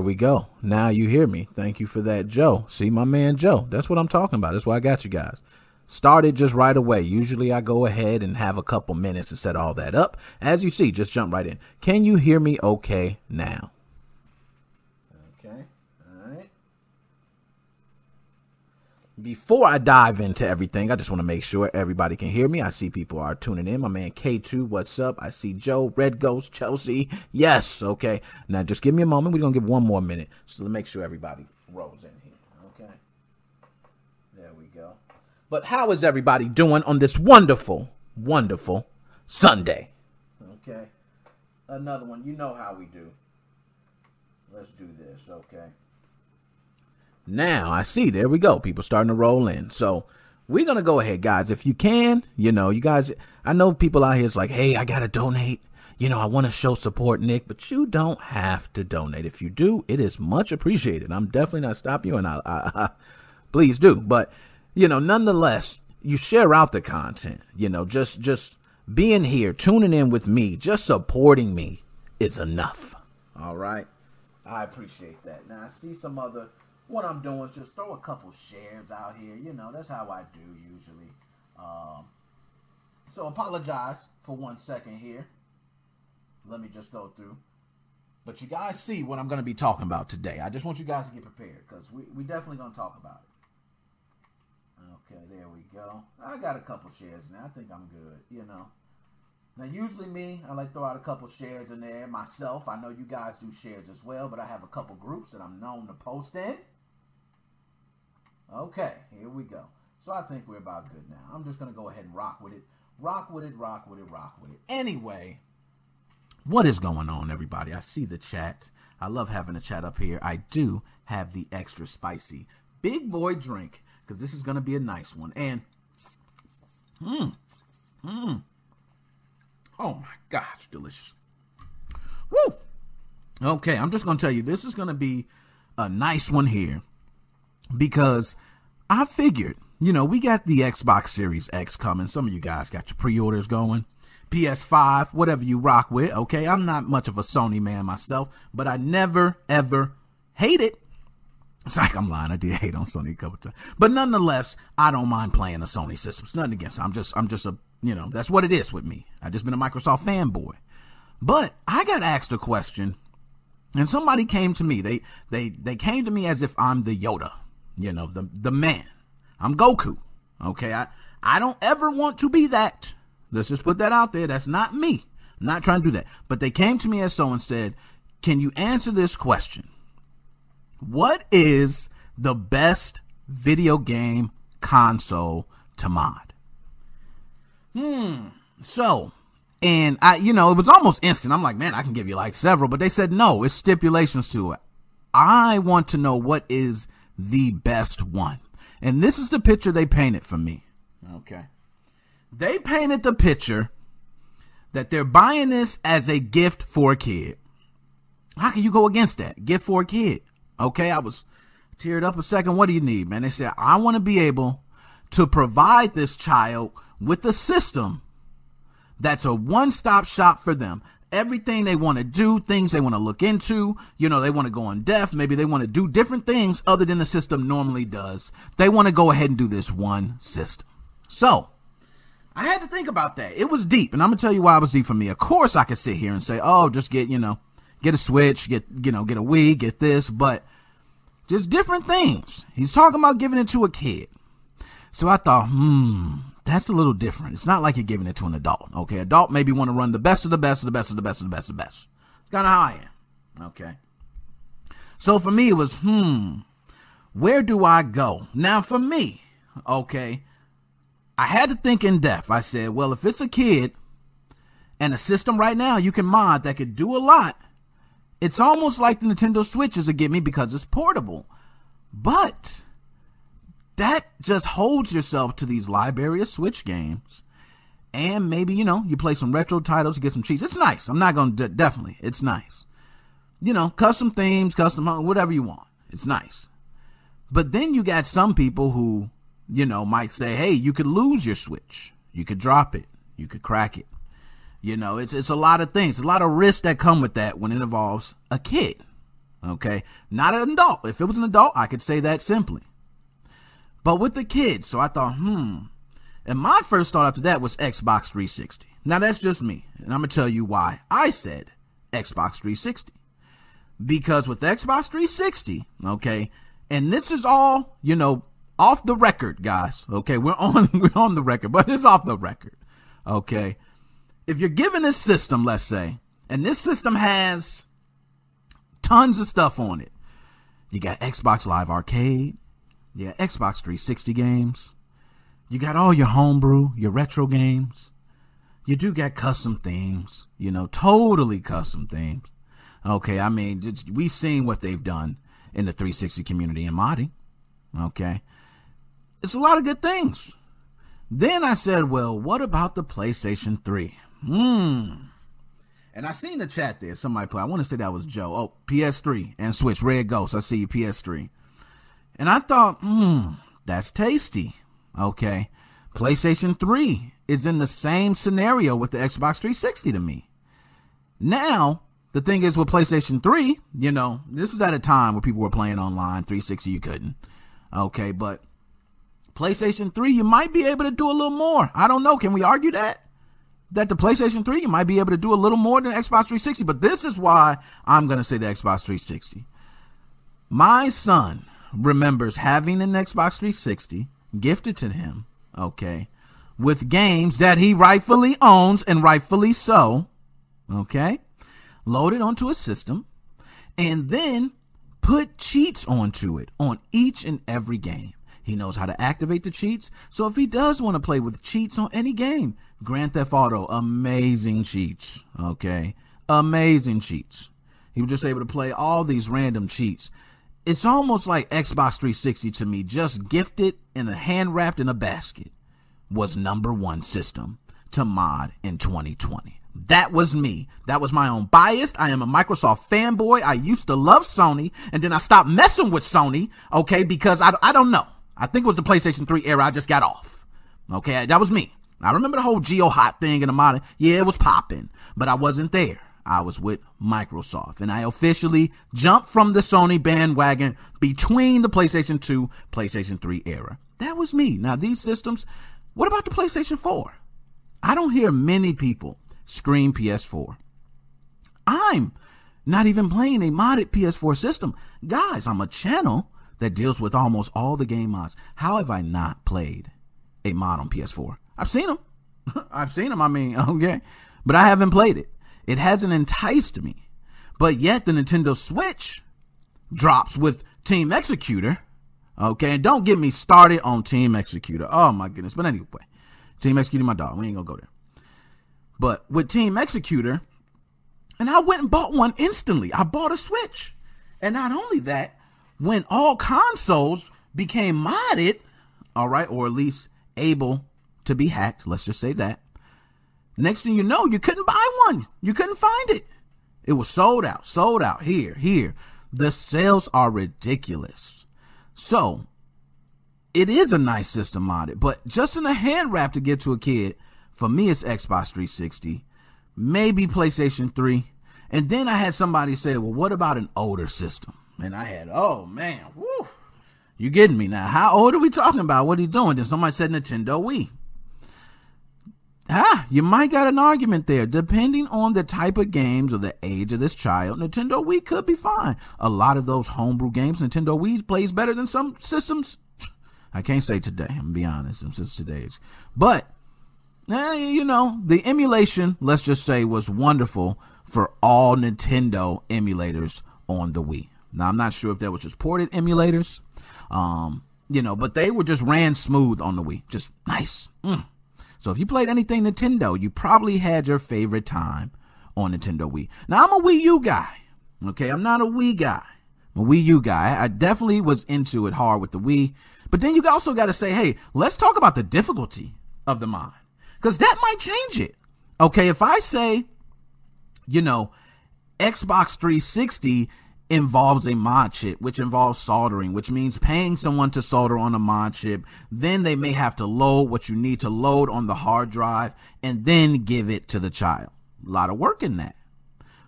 There we go. Now you hear me. Thank you for that, Joe. See my man Joe. That's what I'm talking about. That's why I got you guys. Started just right away. Usually I go ahead and have a couple minutes to set all that up. As you see, just jump right in. Can you hear me okay now? Before I dive into everything, I just want to make sure everybody can hear me. I see people are tuning in. My man K2, what's up? I see Joe, Red Ghost, Chelsea. Yes, okay. Now just give me a moment. We're going to give one more minute so to make sure everybody rolls in here. Okay. There we go. But how is everybody doing on this wonderful, wonderful Sunday? Okay. Another one. You know how we do. Let's do this, okay? Now I see, there we go. People starting to roll in. So we're gonna go ahead, guys. If you can, you know, you guys I know people out here is like, hey, I gotta donate. You know, I want to show support, Nick, but you don't have to donate. If you do, it is much appreciated. I'm definitely not stopping you, and I, I, I please do. But you know, nonetheless, you share out the content. You know, just just being here, tuning in with me, just supporting me is enough. All right, I appreciate that. Now I see some other what I'm doing is just throw a couple shares out here. You know, that's how I do usually. Um, so apologize for one second here. Let me just go through. But you guys see what I'm going to be talking about today. I just want you guys to get prepared because we, we definitely going to talk about it. Okay, there we go. I got a couple shares now. I think I'm good, you know. Now, usually me, I like throw out a couple shares in there myself. I know you guys do shares as well, but I have a couple groups that I'm known to post in. Okay, here we go. So I think we're about good now. I'm just going to go ahead and rock with it. Rock with it, rock with it, rock with it. Anyway, what is going on, everybody? I see the chat. I love having a chat up here. I do have the extra spicy big boy drink because this is going to be a nice one. And, mmm, mmm. Oh my gosh, delicious. Woo! Okay, I'm just going to tell you, this is going to be a nice one here because I figured, you know, we got the Xbox Series X coming. Some of you guys got your pre-orders going. PS5, whatever you rock with. Okay, I'm not much of a Sony man myself, but I never ever hate it. It's like I'm lying. I did hate on Sony a couple times, but nonetheless, I don't mind playing the Sony systems. Nothing against. It. I'm just, I'm just a, you know, that's what it is with me. I just been a Microsoft fanboy. But I got asked a question, and somebody came to me. They, they, they came to me as if I'm the Yoda you know, the the man. I'm Goku. Okay, I I don't ever want to be that. Let's just put that out there. That's not me. I'm not trying to do that. But they came to me as so and said, "Can you answer this question? What is the best video game console to mod?" Hmm. So, and I, you know, it was almost instant. I'm like, man, I can give you like several, but they said no. It's stipulations to it. I want to know what is the best one. And this is the picture they painted for me. Okay. They painted the picture that they're buying this as a gift for a kid. How can you go against that? Gift for a kid. Okay, I was teared up a second. What do you need, man? They said, I want to be able to provide this child with a system that's a one stop shop for them everything they want to do, things they want to look into. You know, they want to go on deaf. Maybe they want to do different things other than the system normally does. They want to go ahead and do this one system. So, I had to think about that. It was deep, and I'm gonna tell you why it was deep for me. Of course, I could sit here and say, "Oh, just get you know, get a Switch, get you know, get a Wii, get this," but just different things. He's talking about giving it to a kid. So I thought, hmm, that's a little different. It's not like you're giving it to an adult. Okay, adult maybe want to run the best of the best of the best of the best of the best of the best. It's kind of how I am. Okay. So for me, it was hmm, where do I go now? For me, okay, I had to think in depth. I said, well, if it's a kid and a system right now you can mod that could do a lot, it's almost like the Nintendo Switch is a give me because it's portable, but that just holds yourself to these library of Switch games. And maybe, you know, you play some retro titles, you get some cheats. It's nice. I'm not going to, definitely, it's nice. You know, custom themes, custom, whatever you want. It's nice. But then you got some people who, you know, might say, hey, you could lose your Switch. You could drop it. You could crack it. You know, it's, it's a lot of things, a lot of risks that come with that when it involves a kid. Okay. Not an adult. If it was an adult, I could say that simply. But with the kids, so I thought, hmm. And my first thought after that was Xbox 360. Now that's just me. And I'm to tell you why I said Xbox 360. Because with Xbox 360, okay, and this is all, you know, off the record, guys. Okay, we're on we're on the record, but it's off the record. Okay. If you're given this system, let's say, and this system has tons of stuff on it. You got Xbox Live Arcade, got Xbox 360 games, you got all your homebrew, your retro games. You do got custom themes, you know, totally custom themes. Okay, I mean, we've seen what they've done in the 360 community in modding. Okay, it's a lot of good things. Then I said, well, what about the PlayStation 3? Hmm. And I seen the chat there. Somebody put, I want to say that was Joe. Oh, PS3 and Switch, Red Ghost. I see you, PS3. And I thought, hmm, that's tasty. Okay. PlayStation 3 is in the same scenario with the Xbox 360 to me. Now, the thing is with PlayStation 3, you know, this was at a time where people were playing online. 360, you couldn't. Okay, but PlayStation 3, you might be able to do a little more. I don't know. Can we argue that? That the PlayStation 3, you might be able to do a little more than Xbox 360. But this is why I'm going to say the Xbox 360. My son remembers having an Xbox 360 gifted to him, okay, with games that he rightfully owns and rightfully so, okay, loaded onto a system, and then put cheats onto it on each and every game. He knows how to activate the cheats. So if he does want to play with cheats on any game, Grand Theft Auto, amazing cheats. Okay. Amazing cheats. He was just able to play all these random cheats it's almost like Xbox 360 to me, just gifted and a hand wrapped in a basket, was number one system to mod in 2020. That was me. That was my own bias. I am a Microsoft fanboy. I used to love Sony, and then I stopped messing with Sony, okay, because I, I don't know. I think it was the PlayStation 3 era. I just got off. Okay, that was me. I remember the whole GeoHot thing in the mod. Yeah, it was popping, but I wasn't there. I was with Microsoft and I officially jumped from the Sony bandwagon between the PlayStation 2, PlayStation 3 era. That was me. Now these systems, what about the PlayStation 4? I don't hear many people scream PS4. I'm not even playing a modded PS4 system. Guys, I'm a channel that deals with almost all the game mods. How have I not played a mod on PS4? I've seen them. I've seen them. I mean, okay, but I haven't played it. It hasn't enticed me. But yet the Nintendo Switch drops with Team Xecuter. Okay, and don't get me started on Team Xecuter. Oh my goodness. But anyway, Team Xecuter, my dog. We ain't gonna go there. But with Team Xecuter, and I went and bought one instantly. I bought a Switch. And not only that, when all consoles became modded, all right, or at least able to be hacked, let's just say that, Next thing you know, you couldn't buy one. You couldn't find it. It was sold out, sold out here, here. The sales are ridiculous. So, it is a nice system modded, but just in a hand wrap to give to a kid, for me, it's Xbox 360, maybe PlayStation 3. And then I had somebody say, well, what about an older system? And I had, oh man, whoo, you getting me now? How old are we talking about? What are you doing? Then somebody said Nintendo Wii ah, you might got an argument there. Depending on the type of games or the age of this child, Nintendo Wii could be fine. A lot of those homebrew games, Nintendo Wii plays better than some systems. I can't say today, I'm gonna be honest, since today's. But, eh, you know, the emulation, let's just say, was wonderful for all Nintendo emulators on the Wii. Now, I'm not sure if that was just ported emulators, um, you know, but they were just ran smooth on the Wii. Just nice. Mm. So if you played anything Nintendo, you probably had your favorite time on Nintendo Wii. Now I'm a Wii U guy. Okay, I'm not a Wii guy. I'm a Wii U guy. I definitely was into it hard with the Wii. But then you also got to say, hey, let's talk about the difficulty of the mod. Because that might change it. Okay, if I say, you know, Xbox 360 involves a mod chip, which involves soldering, which means paying someone to solder on a mod chip. Then they may have to load what you need to load on the hard drive and then give it to the child. A lot of work in that.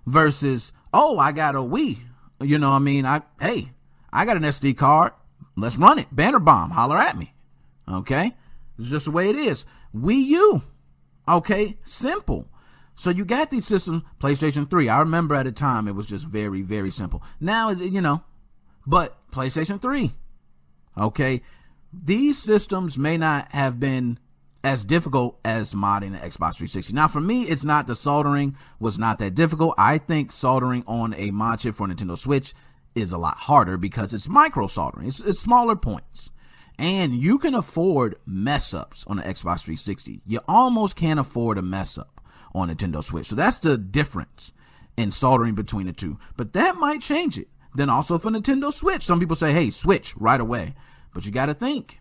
Versus, oh, I got a Wii. You know, what I mean, I hey, I got an SD card. Let's run it. Bannerbomb. Holler at me. Okay, it's just the way it is. Wii U. Okay, simple. So you got these systems, PlayStation 3. I remember at a time it was just very, very simple. Now, you know, but PlayStation 3. Okay, these systems may not have been as difficult as modding the Xbox 360. Now, for me, it's not the soldering was not that difficult. I think soldering on a mod chip for Nintendo Switch is a lot harder because it's micro soldering. It's, it's smaller points. And you can afford mess ups on the Xbox 360. You almost can't afford a mess up on Nintendo Switch. So that's the difference in soldering between the two. But that might change it. Then also for Nintendo Switch, some people say, hey, switch right away. But you got to think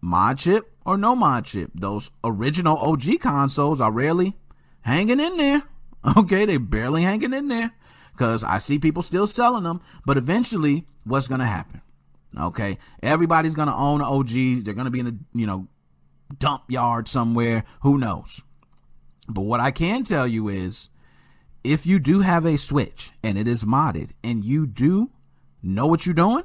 mod chip or no mod chip. Those original OG consoles are rarely hanging in there. Okay, they barely hanging in there because I see people still selling them. But eventually, what's going to happen? Okay, everybody's going to own OG. They're going to be in a you know dump yard somewhere. Who knows? But what I can tell you is if you do have a Switch and it is modded and you do know what you're doing,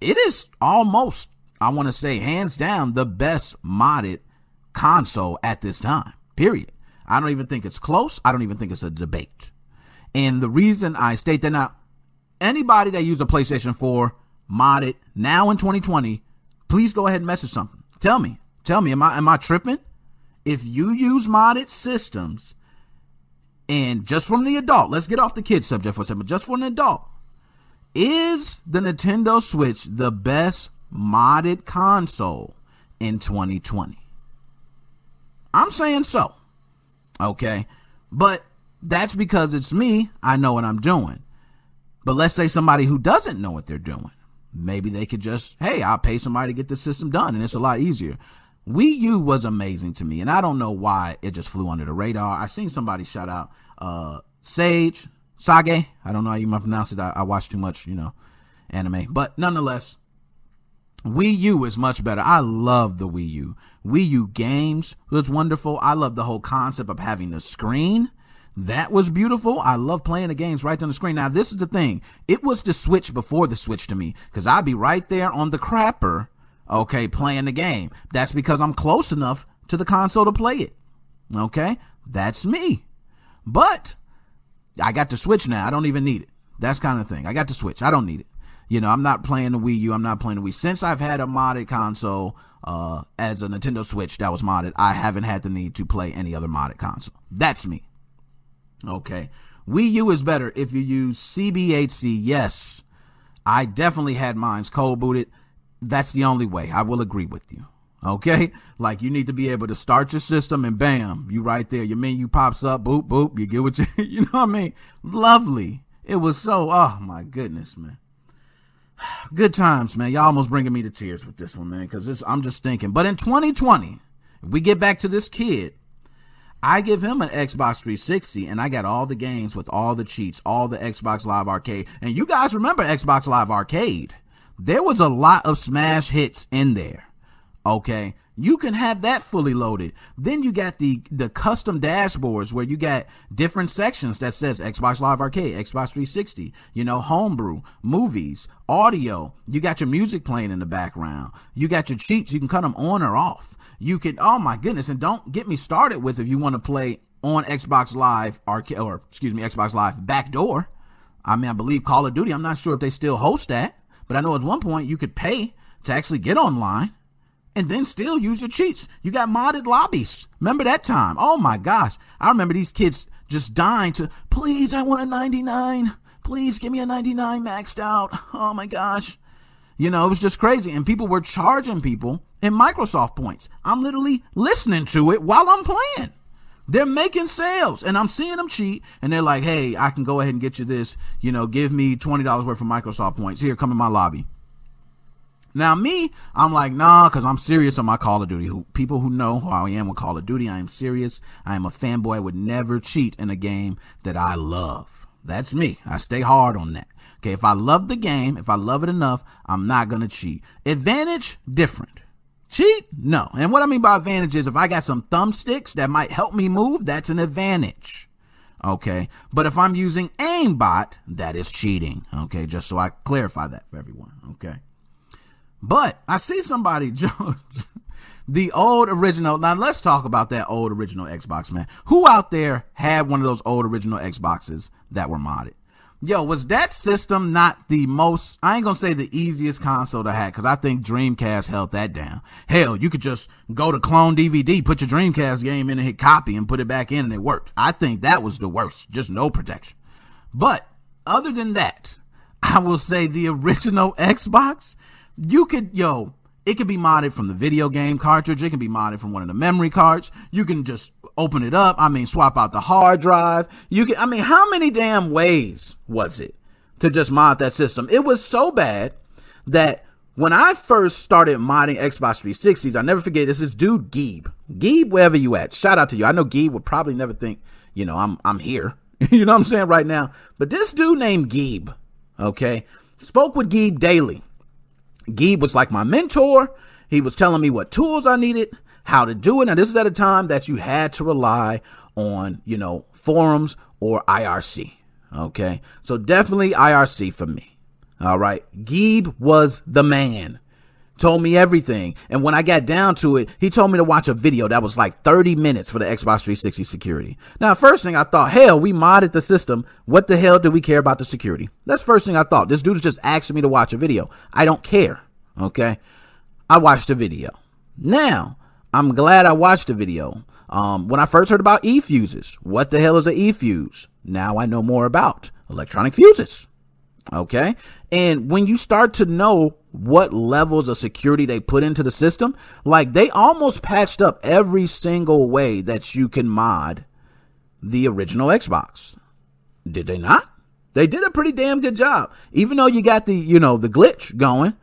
it is almost, I want to say, hands down, the best modded console at this time. Period. I don't even think it's close. I don't even think it's a debate. And the reason I state that now, anybody that use a PlayStation 4 modded now in 2020, please go ahead and message something. Tell me. Tell me, am I am I tripping? If you use modded systems, and just from the adult, let's get off the kid subject for a second, just for an adult, is the Nintendo Switch the best modded console in 2020? I'm saying so. Okay. But that's because it's me. I know what I'm doing. But let's say somebody who doesn't know what they're doing. Maybe they could just, hey, I'll pay somebody to get the system done and it's a lot easier. Wii U was amazing to me, and I don't know why it just flew under the radar. I seen somebody shout out uh, Sage Sage. I don't know how you might pronounce it. I, I watch too much, you know, anime, but nonetheless, Wii U is much better. I love the Wii U. Wii U games was wonderful. I love the whole concept of having the screen. That was beautiful. I love playing the games right on the screen. Now, this is the thing. It was the Switch before the Switch to me, because I'd be right there on the crapper okay, playing the game. That's because I'm close enough to the console to play it. Okay, that's me. But I got the Switch now. I don't even need it. That's kind of thing. I got the Switch. I don't need it. You know, I'm not playing the Wii U. I'm not playing the Wii. Since I've had a modded console uh, as a Nintendo Switch that was modded, I haven't had the need to play any other modded console. That's me. Okay. Wii U is better if you use CBHC. Yes, I definitely had mine's cold booted that's the only way. I will agree with you. Okay? Like you need to be able to start your system and bam, you right there. Your menu pops up, boop, boop, you get what you, you know what I mean? Lovely. It was so, oh my goodness, man. Good times, man. Y'all almost bringing me to tears with this one, man, because I'm just thinking. But in 2020, if we get back to this kid, I give him an Xbox 360 and I got all the games with all the cheats, all the Xbox Live Arcade. And you guys remember Xbox Live Arcade there was a lot of smash hits in there. Okay. You can have that fully loaded. Then you got the the custom dashboards where you got different sections that says Xbox Live Arcade, Xbox 360, you know, homebrew, movies, audio. You got your music playing in the background. You got your cheats. You can cut them on or off. You can, oh my goodness. And don't get me started with if you want to play on Xbox Live Arcade, or excuse me, Xbox Live Backdoor. I mean, I believe Call of Duty. I'm not sure if they still host that. But I know at one point you could pay to actually get online and then still use your cheats. You got modded lobbies. Remember that time? Oh my gosh. I remember these kids just dying to, please, I want a 99. Please give me a 99 maxed out. Oh my gosh. You know, it was just crazy. And people were charging people in Microsoft points. I'm literally listening to it while I'm playing. They're making sales and I'm seeing them cheat and they're like, hey, I can go ahead and get you this, you know, give me $20 worth of Microsoft points. Here, come in my lobby. Now, me, I'm like, nah, because I'm serious on my Call of Duty. Who, people who know who I am with Call of Duty, I am serious. I am a fanboy. I would never cheat in a game that I love. That's me. I stay hard on that. Okay, if I love the game, if I love it enough, I'm not to cheat. Advantage, different. Cheat? No. And what I mean by advantage is if I got some thumbsticks that might help me move, that's an advantage. Okay. But if I'm using aimbot, that is cheating. Okay. Just so I clarify that for everyone. Okay. But I see somebody, the old original. Now let's talk about that old original Xbox, man. Who out there had one of those old original Xboxes that were modded? Yo, was that system not the most, I ain't gonna say the easiest console to hack, cause I think Dreamcast held that down. Hell, you could just go to clone DVD, put your Dreamcast game in and hit copy and put it back in and it worked. I think that was the worst. Just no protection. But other than that, I will say the original Xbox, you could, yo, it can be modded from the video game cartridge. It can be modded from one of the memory cards. You can just open it up. I mean, swap out the hard drive. You can, I mean, how many damn ways was it to just mod that system? It was so bad that when I first started modding Xbox 360s, I never forget this is dude Geeb. Geeb, wherever you at. Shout out to you. I know Geeb would probably never think, you know, I'm I'm here. you know what I'm saying right now. But this dude named Geeb, okay, spoke with Geeb daily. Geeb was like my mentor. He was telling me what tools I needed how to do it. Now, this is at a time that you had to rely on, you know, forums or IRC. Okay. So definitely IRC for me. All right. Geeb was the man. Told me everything. And when I got down to it, he told me to watch a video that was like 30 minutes for the Xbox 360 security. Now, first thing I thought, hell, we modded the system. What the hell do we care about the security? That's first thing I thought. This dude's just asking me to watch a video. I don't care. Okay. I watched the video. Now, I'm glad I watched the video. Um, when I first heard about e-fuses, what the hell is an e-fuse? Now I know more about electronic fuses. Okay. And when you start to know what levels of security they put into the system, like they almost patched up every single way that you can mod the original Xbox. Did they not? They did a pretty damn good job. Even though you got the, you know, the glitch going,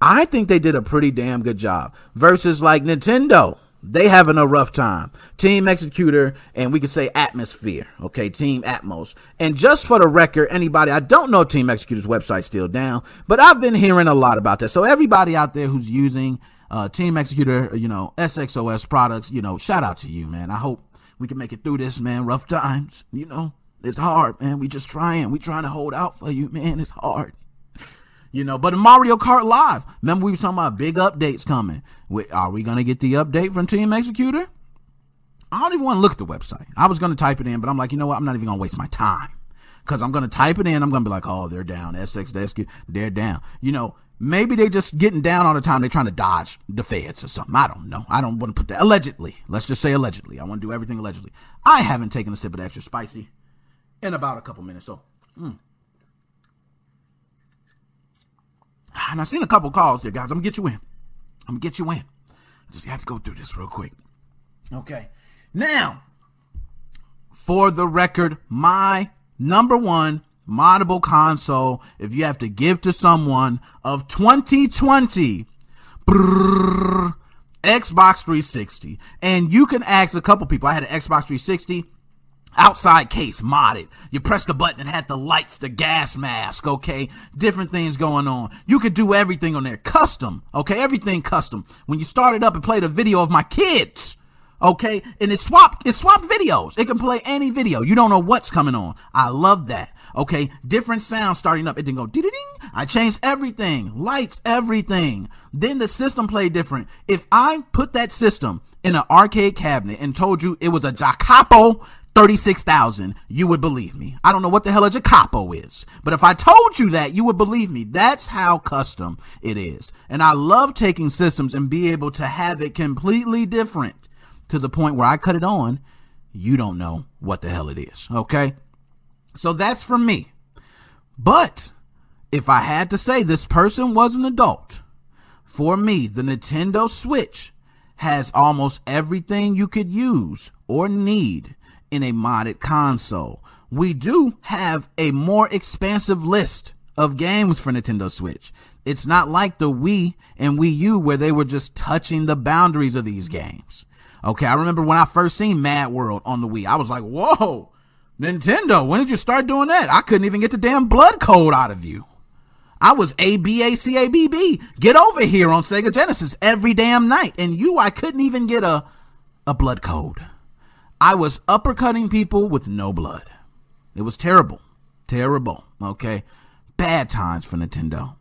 I think they did a pretty damn good job versus like Nintendo. They having a rough time. Team Xecuter and we could say Atmosphere. Okay, Team Atmos. And just for the record, anybody, I don't know Team Xecuter's website still down, but I've been hearing a lot about that. So everybody out there who's using uh, Team Xecuter, you know, SXOS products, you know, shout out to you, man. I hope we can make it through this, man. Rough times, you know. It's hard, man. We just trying. We trying to hold out for you, man. It's hard. You know, but in Mario Kart Live, remember we were talking about big updates coming. Are we going to get the update from Team Xecuter? I don't even want to look at the website. I was going to type it in, but I'm like, you know what? I'm not even going to waste my time because I'm going to type it in. I'm going to be like, oh, they're down. SX Desk, they're down. You know, maybe they're just getting down all the time. They're trying to dodge the feds or something. I don't know. I don't want to put that allegedly. Let's just say allegedly. I want to do everything allegedly. I haven't taken a sip of the extra spicy in about a couple minutes. So, mm. Ah, and I've seen a couple calls here, guys. I'm gonna get you in. I'm gonna get you in. I just have to go through this real quick. Okay. Now, for the record, my number one moddable console, if you have to give to someone of 2020, brrr, Xbox 360. And you can ask a couple people. I had an Xbox 360 outside case modded. You press the button and had the lights, the gas mask, okay? Different things going on. You could do everything on there. Custom, okay? Everything custom. When you started up and played a video of my kids, okay? And it swapped, it swapped videos. It can play any video. You don't know what's coming on. I love that. Okay, different sounds starting up. It didn't go ding. ding. I changed everything, lights, everything. Then the system played different. If I put that system in an arcade cabinet and told you it was a Jacapo 36,000, you would believe me. I don't know what the hell a Jacapo is, but if I told you that, you would believe me. That's how custom it is. And I love taking systems and be able to have it completely different to the point where I cut it on, you don't know what the hell it is. Okay? So that's for me. But if I had to say this person was an adult, for me, the Nintendo Switch has almost everything you could use or need in a modded console. We do have a more expansive list of games for Nintendo Switch. It's not like the Wii and Wii U where they were just touching the boundaries of these games. Okay, I remember when I first seen MadWorld on the Wii, I was like, whoa, Nintendo, when did you start doing that? I couldn't even get the damn blood code out of you. I was A B A C A B B. Get over here on Sega Genesis every damn night. And you, I couldn't even get a, a blood code. I was uppercutting people with no blood. It was terrible. Terrible. Okay. Bad times for Nintendo.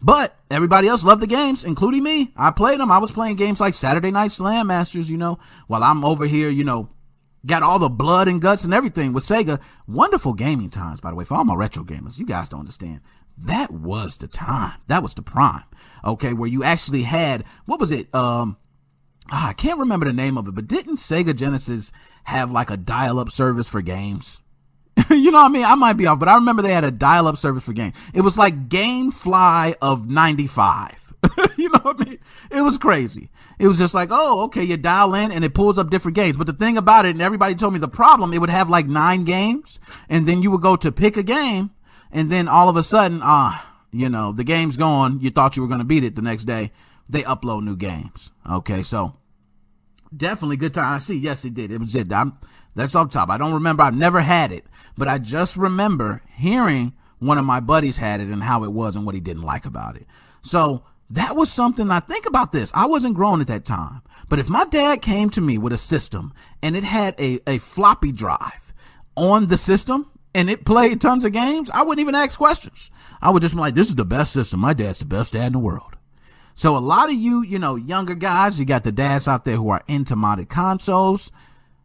But everybody else loved the games, including me. I played them. I was playing games like Saturday Night Slam Masters, you know, while I'm over here, you know, got all the blood and guts and everything with Sega. Wonderful gaming times, by the way, for all my retro gamers. You guys don't understand. That was the time. That was the prime. Okay, where you actually had what was it? Um, ah, I can't remember the name of it, but didn't Sega Genesis have like a dial-up service for games? you know what I mean? I might be off, but I remember they had a dial up service for games. It was like GameFly of 95. you know what I mean? It was crazy. It was just like, oh, okay, you dial in and it pulls up different games. But the thing about it, and everybody told me the problem, it would have like nine games, and then you would go to pick a game, and then all of a sudden, ah, uh, you know, the game's gone. You thought you were going to beat it the next day. They upload new games. Okay, so definitely good time. I see. Yes, it did. It was it. I'm, that's up top. I don't remember. I've never had it, but I just remember hearing one of my buddies had it and how it was and what he didn't like about it. So that was something I think about this. I wasn't grown at that time, but if my dad came to me with a system and it had a, a floppy drive on the system and it played tons of games, I wouldn't even ask questions. I would just be like, this is the best system. My dad's the best dad in the world. So a lot of you, you know, younger guys, you got the dads out there who are into modded consoles.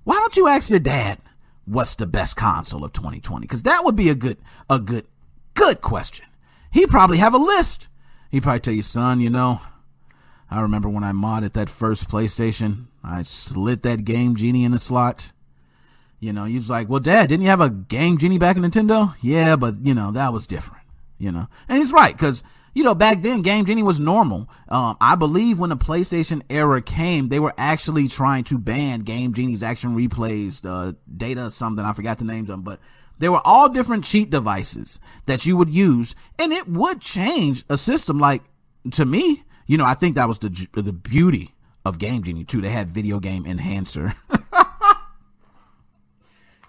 Why don't you ask your dad what's the best console of 2020? Because that would be a good, a good, good question. He probably have a list. He probably tell you, son, you know, I remember when I modded that first PlayStation, I slid that Game Genie in the slot. You know, he was like, well, dad, didn't you have a Game Genie back in Nintendo? Yeah, but, you know, that was different, you know. And he's right, because you know, back then Game Genie was normal. Um, I believe when the PlayStation era came, they were actually trying to ban Game Genie's action replays, uh, data something, I forgot the names of them, but they were all different cheat devices that you would use, and it would change a system. Like, to me, you know, I think that was the, the beauty of Game Genie too. They had video game enhancer.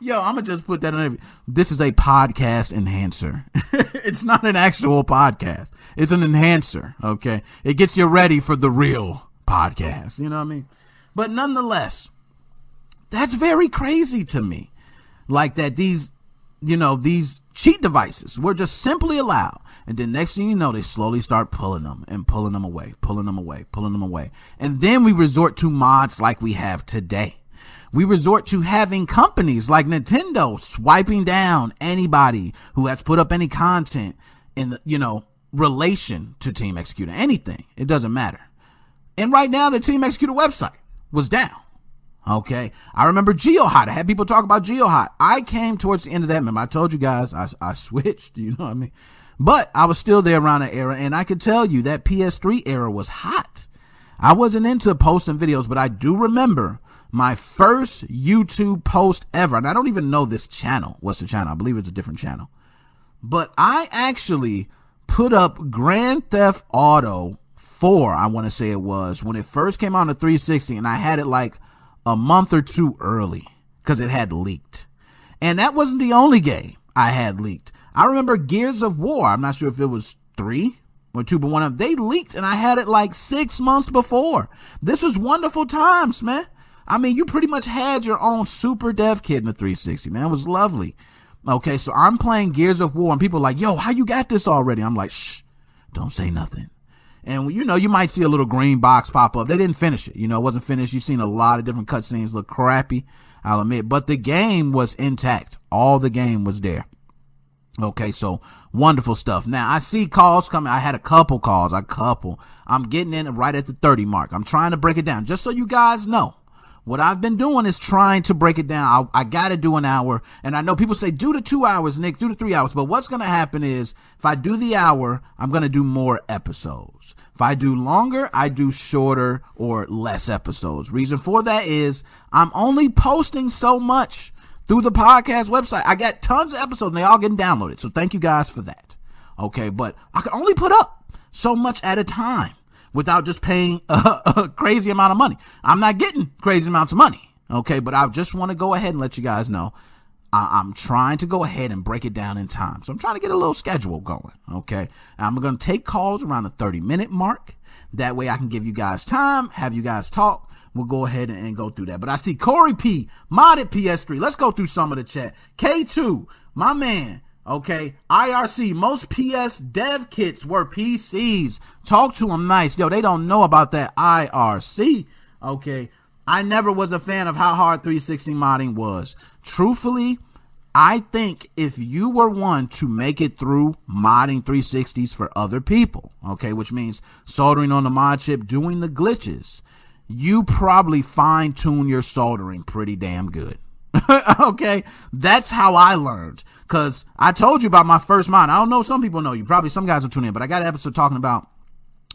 Yo, I'm gonna just put that on. This is a podcast enhancer. it's not an actual podcast. It's an enhancer. Okay, it gets you ready for the real podcast. You know what I mean? But nonetheless, that's very crazy to me. Like that these, you know, these cheat devices were just simply allowed. And then next thing you know, they slowly start pulling them and pulling them away, pulling them away, pulling them away. And then we resort to mods like we have today we resort to having companies like Nintendo swiping down anybody who has put up any content in, you know, relation to Team Xecuter. Anything. It doesn't matter. And right now, the Team Xecuter website was down. Okay. I remember GeoHot. I had people talk about GeoHot. I came towards the end of that. Remember, I told you guys I, I switched. You know what I mean? But I was still there around that era. And I could tell you that PS3 era was hot. I wasn't into posting videos, but I do remember my first YouTube post ever, and I don't even know this channel. What's the channel? I believe it's a different channel. But I actually put up Grand Theft Auto 4, I want to say it was, when it first came out on the 360, and I had it like a month or two early because it had leaked. And that wasn't the only game I had leaked. I remember Gears of War. I'm not sure if it was three or two, but one of them, they leaked and I had it like six months before. This was wonderful times, man. I mean, you pretty much had your own super dev kit in the 360, man. It was lovely. Okay, so I'm playing Gears of War, and people are like, yo, how you got this already? I'm like, shh, don't say nothing. And you know, you might see a little green box pop up. They didn't finish it. You know, it wasn't finished. You've seen a lot of different cutscenes look crappy, I'll admit. But the game was intact. All the game was there. Okay, so wonderful stuff. Now I see calls coming. I had a couple calls, a couple. I'm getting in right at the 30 mark. I'm trying to break it down just so you guys know. What I've been doing is trying to break it down. I, I got to do an hour. And I know people say, do the two hours, Nick, do the three hours. But what's going to happen is if I do the hour, I'm going to do more episodes. If I do longer, I do shorter or less episodes. Reason for that is I'm only posting so much through the podcast website. I got tons of episodes and they all getting downloaded. So thank you guys for that. Okay. But I can only put up so much at a time without just paying a, a crazy amount of money. I'm not getting crazy amounts of money. Okay. But I just want to go ahead and let you guys know I, am trying to go ahead and break it down in time. So I'm trying to get a little schedule going. Okay. I'm going to take calls around the 30 minute mark. That way I can give you guys time, have you guys talk. we'll go ahead and, and go through that. But I see Corey P, modded PS3. Let's go through some of the chat. K2, my man. Okay, IRC, most PS dev kits were PCs. Talk to them nice. Yo, they don't know about that IRC. Okay, I never was a fan of how hard 360 modding was. Truthfully, I think if you were one to make it through modding 360s for other people, okay, which means soldering on the mod chip, doing the glitches, you probably fine tune your soldering pretty damn good. okay, that's how I learned. Cause I told you about my first mod. I don't know. Some people know you. Probably some guys will tune in, but I got an episode talking about,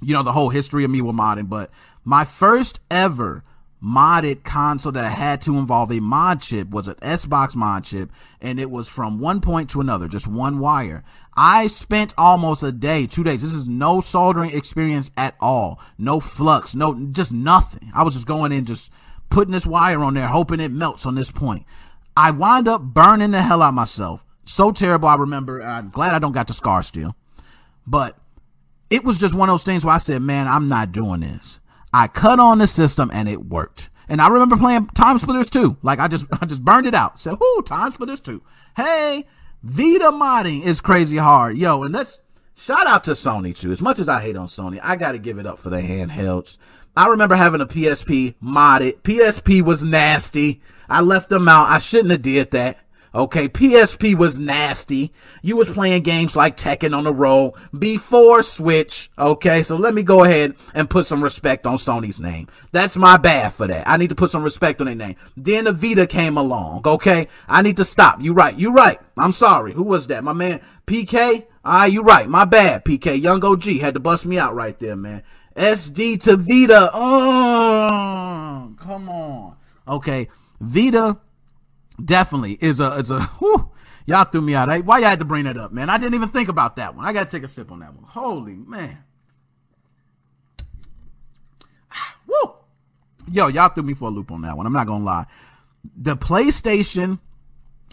you know, the whole history of me with modding. But my first ever modded console that I had to involve a mod chip was an S-Box mod chip, and it was from one point to another, just one wire. I spent almost a day, two days. This is no soldering experience at all. No flux, no, just nothing. I was just going in, just putting this wire on there, hoping it melts on this point. I wind up burning the hell out myself. So terrible. I remember. I'm glad I don't got the scar still, but it was just one of those things where I said, man, I'm not doing this. I cut on the system and it worked. And I remember playing TimeSplitters 2. Like I just I just burned it out. Said, "Ooh, TimeSplitters 2." Hey, Vita modding is crazy hard. Yo, and let's shout out to Sony too. As much as I hate on Sony, I got to give it up for the handhelds. I remember having a PSP modded. PSP was nasty. I left them out. I shouldn't have did that. Okay, PSP was nasty. You was playing games like Tekken on the roll before Switch. Okay, so let me go ahead and put some respect on Sony's name. That's my bad for that. I need to put some respect on their name. Then the Vita came along. Okay, I need to stop. You right. You right. I'm sorry. Who was that? My man PK. Ah, you right. My bad. PK. Young OG had to bust me out right there, man. SD to Vita. Oh, come on. Okay, Vita definitely is a is a whew, y'all threw me out. Why y'all had to bring that up, man? I didn't even think about that one. I gotta take a sip on that one. Holy man. Woo! Yo, y'all threw me for a loop on that one. I'm not gonna lie. The PlayStation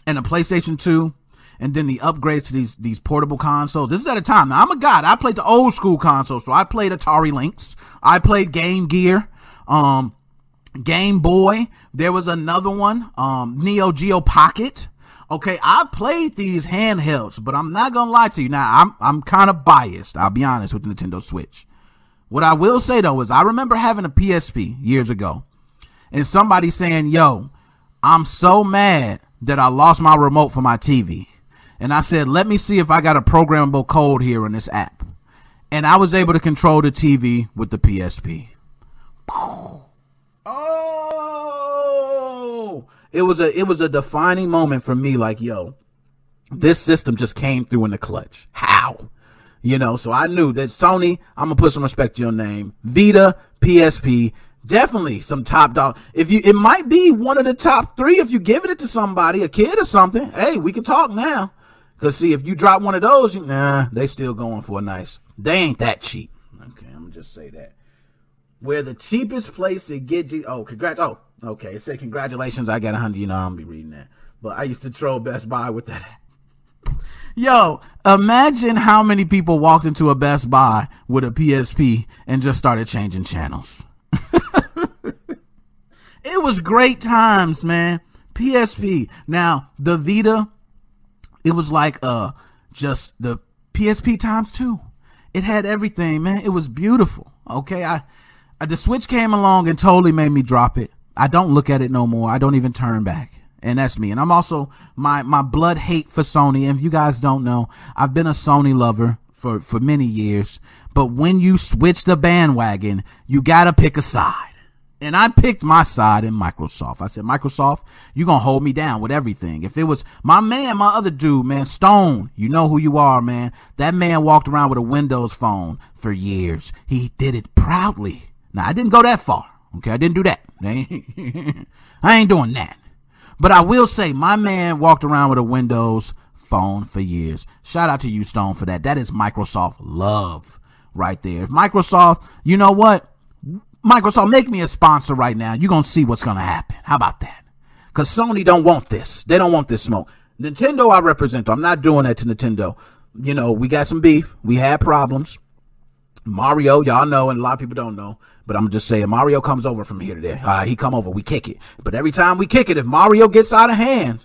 and the PlayStation 2 and then the upgrades to these these portable consoles. This is at a time. Now I'm a god. I played the old school consoles, so I played Atari Lynx. I played Game Gear. Um Game Boy. There was another one, um, Neo Geo Pocket. Okay, I played these handhelds, but I'm not gonna lie to you. Now, I'm I'm kind of biased. I'll be honest with the Nintendo Switch. What I will say though is, I remember having a PSP years ago, and somebody saying, "Yo, I'm so mad that I lost my remote for my TV," and I said, "Let me see if I got a programmable code here in this app," and I was able to control the TV with the PSP. Oh, it was a it was a defining moment for me. Like, yo, this system just came through in the clutch. How? You know, so I knew that Sony, I'm gonna put some respect to your name. Vita, PSP, definitely some top dog. If you, it might be one of the top three if you giving it to somebody, a kid or something. Hey, we can talk now. Cause see, if you drop one of those, nah, they still going for a nice. They ain't that cheap. Okay, I'm gonna just say that where the cheapest place to get you. Oh, congrats. Oh, okay. It said congratulations. I got a hundred. You know, I'm be reading that. But I used to troll Best Buy with that. Yo, imagine how many people walked into a Best Buy with a PSP and just started changing channels. it was great times, man. PSP. Now, the Vita, it was like uh just the PSP times two. It had everything, man. It was beautiful. Okay, I uh, the Switch came along and totally made me drop it. I don't look at it no more. I don't even turn back. And that's me. And I'm also my my blood hate for Sony. And if you guys don't know, I've been a Sony lover for for many years. But when you switch the bandwagon, you gotta pick a side. And I picked my side in Microsoft. I said, Microsoft, you're gonna hold me down with everything. If it was my man, my other dude, man, Stone, you know who you are, man. That man walked around with a Windows phone for years. He did it proudly. Now, I didn't go that far. Okay, I didn't do that. I ain't doing that. But I will say, my man walked around with a Windows phone for years. Shout out to you, Stone, for that. That is Microsoft love right there. If Microsoft, you know what? Microsoft, make me a sponsor right now. You're going to see what's going to happen. How about that? Because Sony don't want this. They don't want this smoke. Nintendo, I represent. I'm not doing that to Nintendo. You know, we got some beef. We had problems. Mario, y'all know, and a lot of people don't know, but I'm just saying Mario comes over from here to there. Uh, he come over, we kick it. But every time we kick it, if Mario gets out of hand,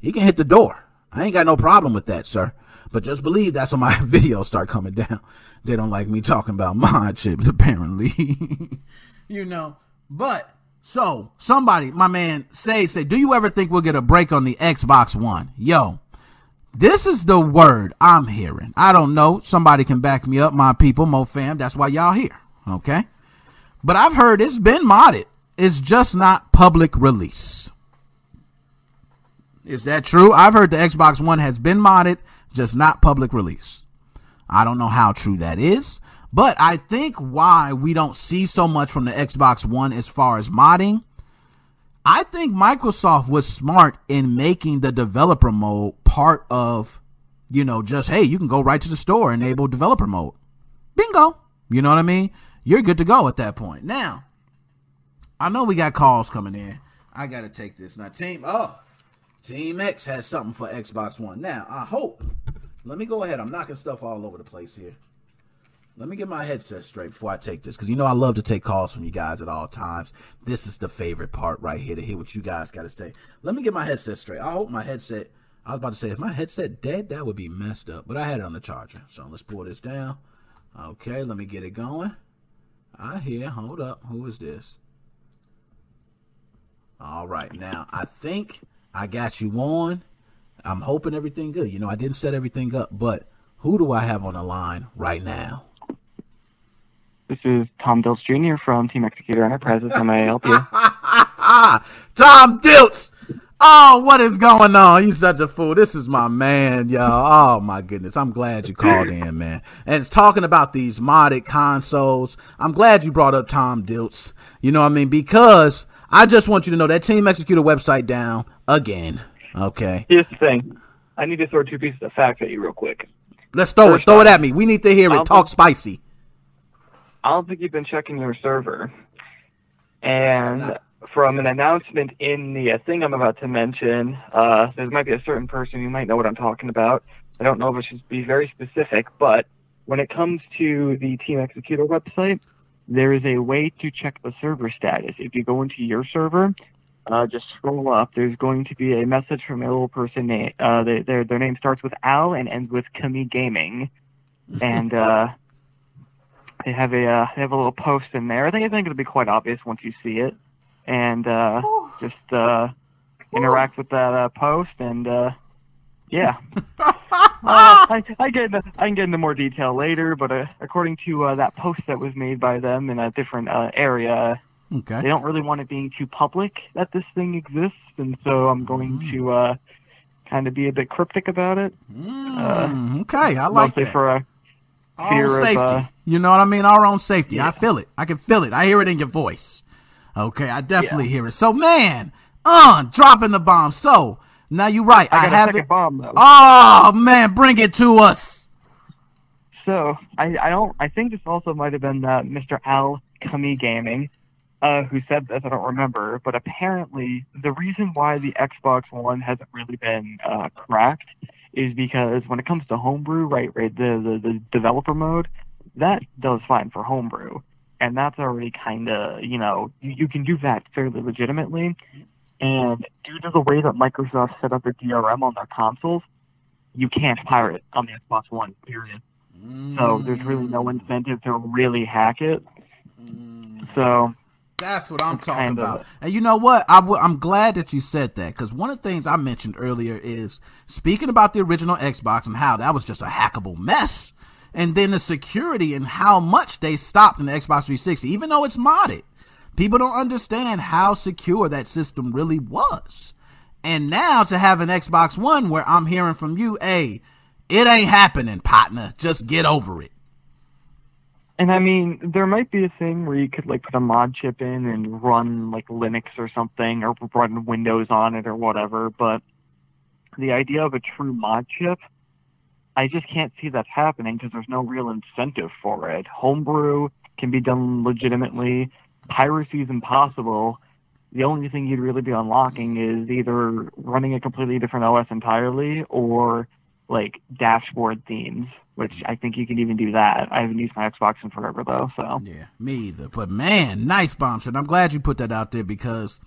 he can hit the door. I ain't got no problem with that, sir. But just believe that's when my videos start coming down. They don't like me talking about mod chips, apparently. you know, but so somebody, my man, say, say, do you ever think we'll get a break on the Xbox One? Yo, this is the word I'm hearing. I don't know. Somebody can back me up, my people, Mo fam. That's why y'all here. Okay. But I've heard it's been modded. It's just not public release. Is that true? I've heard the Xbox One has been modded, just not public release. I don't know how true that is, but I think why we don't see so much from the Xbox One as far as modding I think Microsoft was smart in making the developer mode part of, you know, just, hey, you can go right to the store, enable developer mode. Bingo. You know what I mean? You're good to go at that point. Now, I know we got calls coming in. I got to take this. Now, Team, oh, Team X has something for Xbox One. Now, I hope, let me go ahead. I'm knocking stuff all over the place here. Let me get my headset straight before I take this, because you know I love to take calls from you guys at all times. This is the favorite part right here to hear what you guys got to say. Let me get my headset straight. I hope my headset. I was about to say, if my headset dead, that would be messed up. But I had it on the charger, so let's pull this down. Okay, let me get it going. I hear. Hold up. Who is this? All right, now I think I got you on. I'm hoping everything good. You know, I didn't set everything up, but who do I have on the line right now? This is Tom Diltz Jr. from Team Xecuter Enterprises. How may I help you? Tom Diltz! Oh, what is going on? You such a fool. This is my man, y'all. Oh my goodness. I'm glad you called in, man. And it's talking about these modded consoles. I'm glad you brought up Tom Diltz. You know what I mean? Because I just want you to know that Team Xecuter website down again. Okay. Here's the thing. I need to throw two pieces of facts at you real quick. Let's throw First it. Throw off, it at me. We need to hear it. Talk spicy. I don't think you've been checking your server. And from an announcement in the thing I'm about to mention, uh, there might be a certain person who might know what I'm talking about. I don't know if it should be very specific, but when it comes to the Team Xecuter website, there is a way to check the server status. If you go into your server, uh, just scroll up. There's going to be a message from a little person. Name, uh, they, their their name starts with Al and ends with Kami Gaming, and uh, they have a uh, they have a little post in there. I think I think it'll be quite obvious once you see it, and uh, just uh, interact with that uh, post and uh, yeah. uh, I, I get into, I can get into more detail later, but uh, according to uh, that post that was made by them in a different uh, area, okay. they don't really want it being too public that this thing exists, and so I'm going mm. to uh, kind of be a bit cryptic about it. Mm, uh, okay, I like mostly that. for a our own safety. Of, you know what I mean? Our own safety. Yeah. I feel it. I can feel it. I hear it in your voice. Okay, I definitely yeah. hear it. So, man, uh, dropping the bomb. So now you're right. I, I have it. Bomb, though. Oh man, bring it to us. So I, I don't. I think this also might have been uh, Mr. Al Kami Gaming. Uh, who said this? I don't remember, but apparently the reason why the Xbox One hasn't really been uh, cracked is because when it comes to homebrew, right, right, the, the, the developer mode, that does fine for homebrew. And that's already kind of, you know, you, you can do that fairly legitimately. And due to the way that Microsoft set up their DRM on their consoles, you can't pirate on the Xbox One, period. Mm. So there's really no incentive to really hack it. Mm. So that's what I'm talking about. And you know what? i w- I'm glad that you said that because one of the things I mentioned earlier is speaking about the original Xbox and how that was just a hackable mess. And then the security and how much they stopped in the Xbox 360, even though it's modded. People don't understand how secure that system really was. And now to have an Xbox One where I'm hearing from you, hey, it ain't happening, partner. Just get over it. And I mean, there might be a thing where you could like put a mod chip in and run like Linux or something, or run Windows on it or whatever. But the idea of a true mod chip, I just can't see that happening because there's no real incentive for it. Homebrew can be done legitimately. Piracy is impossible. The only thing you'd really be unlocking is either running a completely different OS entirely or like dashboard themes which I think you can even do that. I haven't used my Xbox in forever though, so yeah, me either. But man, nice bombshell. I'm glad you put that out there because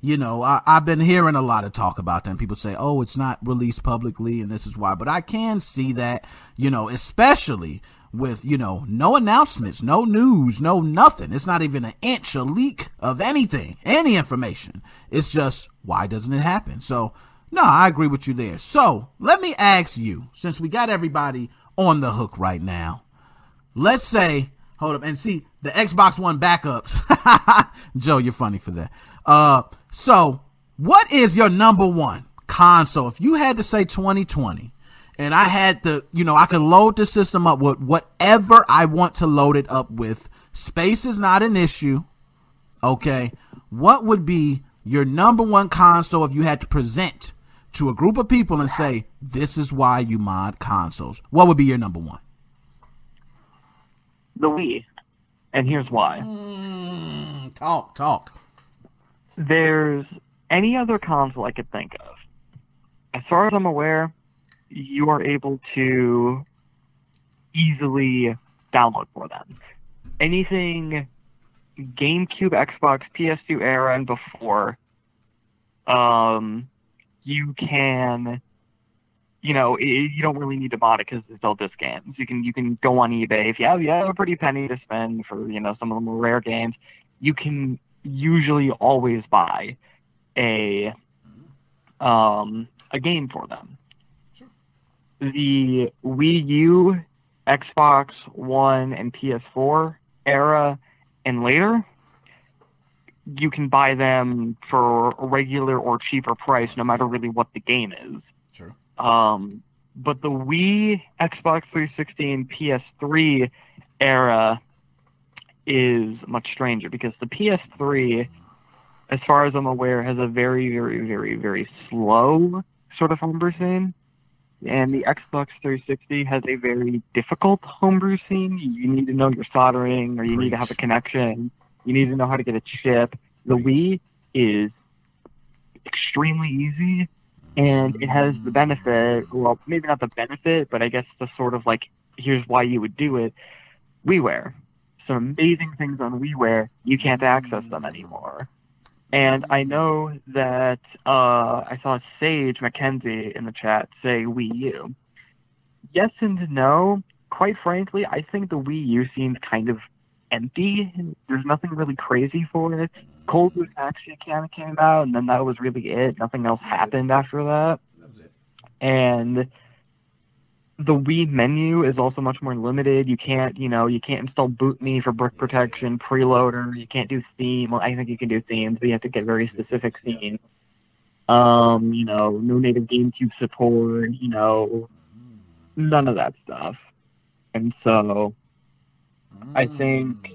you know, I, have been hearing a lot of talk about that. And people say, oh, it's not released publicly and this is why. But I can see that, you know, especially with, you know, no announcements, no news, no nothing. It's not even an inch, a leak of anything, any information. It's just, why doesn't it happen? So, no, I agree with you there. So, let me ask you, since we got everybody on the hook right now, let's say, hold up, and see the Xbox One backups. Joe, you're funny for that. Uh, so what is your number one console? If you had to say 2020, and I had the, you know, I could load the system up with whatever I want to load it up with. Space is not an issue. Okay. What would be your number one console if you had to present to a group of people and say, this is why you mod consoles? What would be your number one? The Wii. And here's why. Mm, talk, talk. There's any other console I could think of. As far as I'm aware, you are able to easily download for them. Anything GameCube, Xbox, PS2 era, and before, um, you can, you know, it, you don't really need to mod it because it's all disc games. You can you can go on eBay if you have you have a pretty penny to spend for you know some of the more rare games. You can usually always buy a um a game for them the Wii U, Xbox One, and PS4 era and later, you can buy them for a regular or cheaper price, no matter really what the game is. Sure. Um, but the Wii, Xbox 360, and PS3 era is much stranger because the PS3, as far as I'm aware, has a very, very, very, very slow sort of homebrew scene and the Xbox 360 has a very difficult homebrew scene. You need to know your soldering, or you Preach. need to have a connection. You need to know how to get a chip. The Preach. Wii is extremely easy, and it has the mm. benefit. Well, maybe not the benefit, but I guess the sort of like here's why you would do it. WiiWare. Some amazing things on WiiWare. You can't access them mm. anymore. And I know that uh, I saw Sage McKenzie in the chat say Wii U. Yes and no. Quite frankly, I think the Wii U seems kind of empty. There's nothing really crazy for it. Cold Boot actually kind of came out, and then that was really it. Nothing else happened after that. That was it. And the Wii menu is also much more limited. You can't, you know, you can't install BootMii for brick protection, Priiloader. You can't do theme. Well, I think you can do themes, but you have to get very specific themes. Um, you know, no native GameCube support. You know, none of that stuff. And so, I think,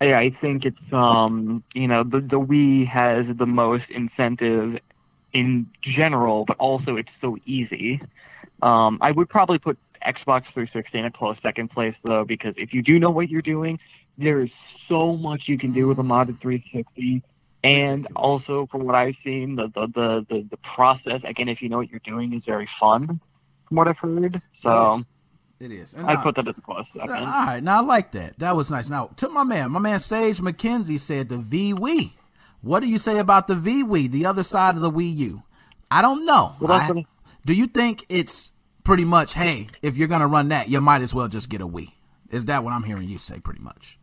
yeah, I think it's um, you know, the the Wii has the most incentive in general, but also it's so easy. Um, I would probably put Xbox 360 in a close second place though, because if you do know what you're doing, there is so much you can do with a modded 360. And also, from what I've seen, the the, the, the, the process again, if you know what you're doing, is very fun. From what I've heard, so it is. I put that as a close second. All right, now I like that. That was nice. Now to my man, my man Sage McKenzie said the V What do you say about the V the other side of the Wii U? I don't know. Well, I, do you think it's pretty much, hey, if you're gonna run that, you might as well just get a Wii? Is that what I'm hearing you say, pretty much?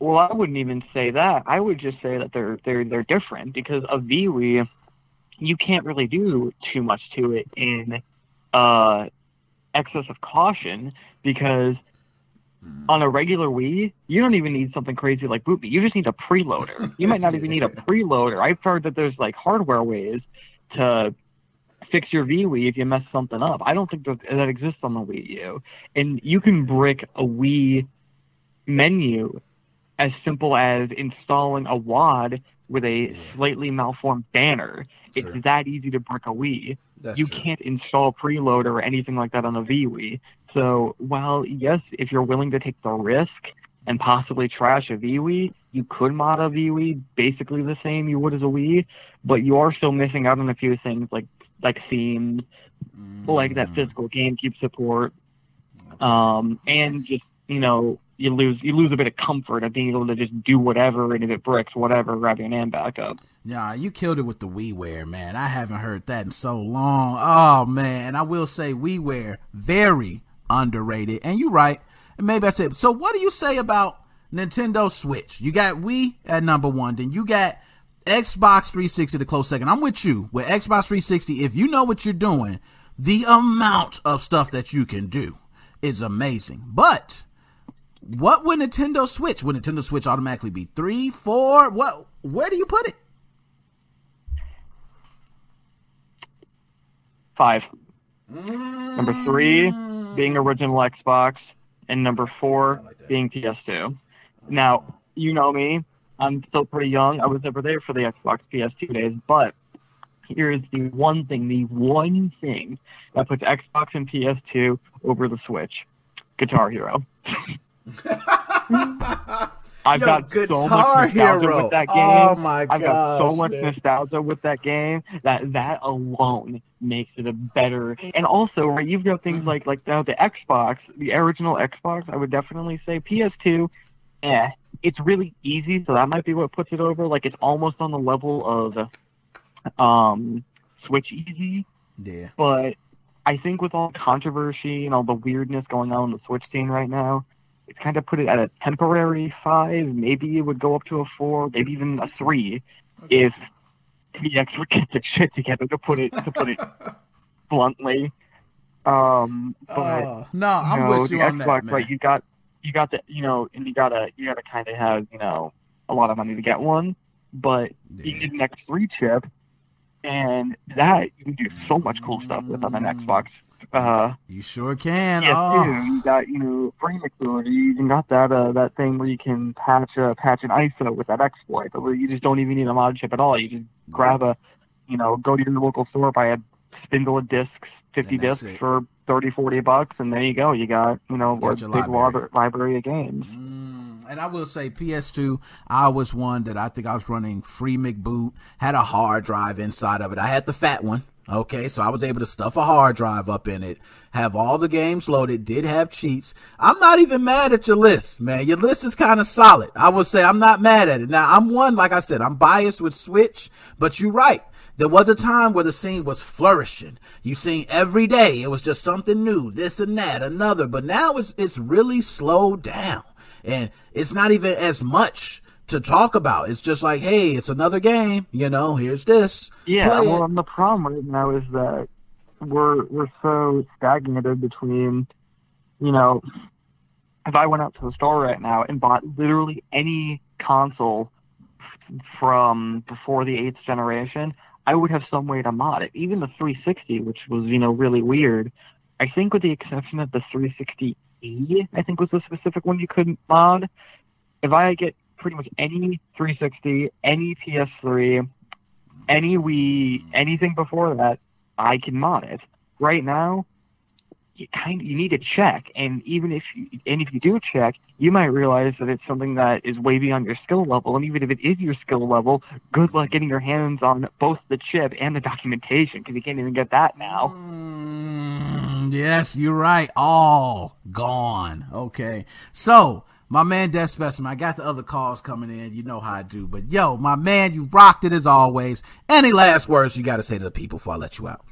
Well, I wouldn't even say that. I would just say that they're they're they're different because a VWii, you can't really do too much to it in uh, excess of caution because hmm. on a regular Wii, you don't even need something crazy like BootMii. You just need a Priiloader. You might not even need a Priiloader. I've heard that there's like hardware ways to fix your Wii if you mess something up. I don't think that, that exists on the Wii U. And you can brick a Wii menu as simple as installing a WAD with a slightly malformed banner. Sure. It's that easy to brick a Wii. That's you true. can't install Priiloader or anything like that on a VWii. So while yes, if you're willing to take the risk and possibly trash a VWii, you could mod a VWii basically the same you would as a Wii, but you are still missing out on a few things like like themes, mm. like that physical GameCube support, Um, and just you know you lose you lose a bit of comfort of being able to just do whatever and if it breaks, whatever grab your hand back up. Yeah, you killed it with the WiiWare, man. I haven't heard that in so long. Oh man, I will say WiiWare very underrated. And you're right. And maybe I said so. What do you say about Nintendo Switch? You got Wii at number one, then you got Xbox 360 the close second. I'm with you with Xbox 360. If you know what you're doing, the amount of stuff that you can do is amazing. But what would Nintendo Switch? Would Nintendo Switch automatically be three, four? What? Where do you put it? Five. Mm. Number three being original Xbox, and number four like being PS2. Now, you know me. I'm still pretty young. I was never there for the Xbox PS2 days, but here's the one thing, the one thing that puts Xbox and PS2 over the Switch Guitar Hero. I've Yo, got so much nostalgia Hero. with that game. Oh my God. I've got so much man. nostalgia with that game that that alone makes it a better. And also, right, you've got things like like now the Xbox, the original Xbox. I would definitely say PS2. Eh, it's really easy, so that might be what puts it over. Like it's almost on the level of um Switch Easy. Yeah. But I think with all the controversy and all the weirdness going on in the Switch scene right now, it's kind of put it at a temporary five. Maybe it would go up to a four, maybe even a three, okay. if TX would get the shit together. To put it to put it bluntly. Um, but uh, no, I'm you know, with you on Xbox, that, man. Right, you got you got the you know, and you gotta you gotta kind of have you know a lot of money to get one, but yeah. you get an X3 chip, and that you can do so much cool stuff with on an Xbox uh, you sure can. Yes, oh. you, you got you know frame ability. You got that uh, that thing where you can patch uh, patch an ISO with that exploit, but where you just don't even need a mod chip at all. You just grab a, you know, go to your local store, buy a spindle of discs, fifty discs it. for 30, 40 bucks, and there you go. You got you know a big library. library of games. Mm, and I will say PS2, I was one that I think I was running FreeMcBoot, had a hard drive inside of it. I had the fat one. Okay, so I was able to stuff a hard drive up in it, have all the games loaded, did have cheats. I'm not even mad at your list, man. Your list is kind of solid. I would say I'm not mad at it. Now, I'm one, like I said, I'm biased with Switch, but you're right. There was a time where the scene was flourishing. You seen every day. It was just something new, this and that, another. But now it's, it's really slowed down. And it's not even as much to talk about. It's just like, hey, it's another game. You know, here's this. Yeah. well, and the problem right now is that we're we're so stagnated between, you know, if I went out to the store right now and bought literally any console from before the eighth generation, I would have some way to mod it. Even the 360, which was you know really weird. I think with the exception of the 360E, I think was the specific one you couldn't mod. If I get pretty much any 360, any PS3, any Wii, anything before that, I can mod it. Right now, you kind of, you need to check, and even if you and if you do check, you might realize that it's something that is way beyond your skill level. And even if it is your skill level, good luck getting your hands on both the chip and the documentation because you can't even get that now. Mm, yes, you're right. All gone. Okay, so my man Dead Specimen, I got the other calls coming in. You know how I do. But yo, my man, you rocked it as always. Any last words you got to say to the people before I let you out?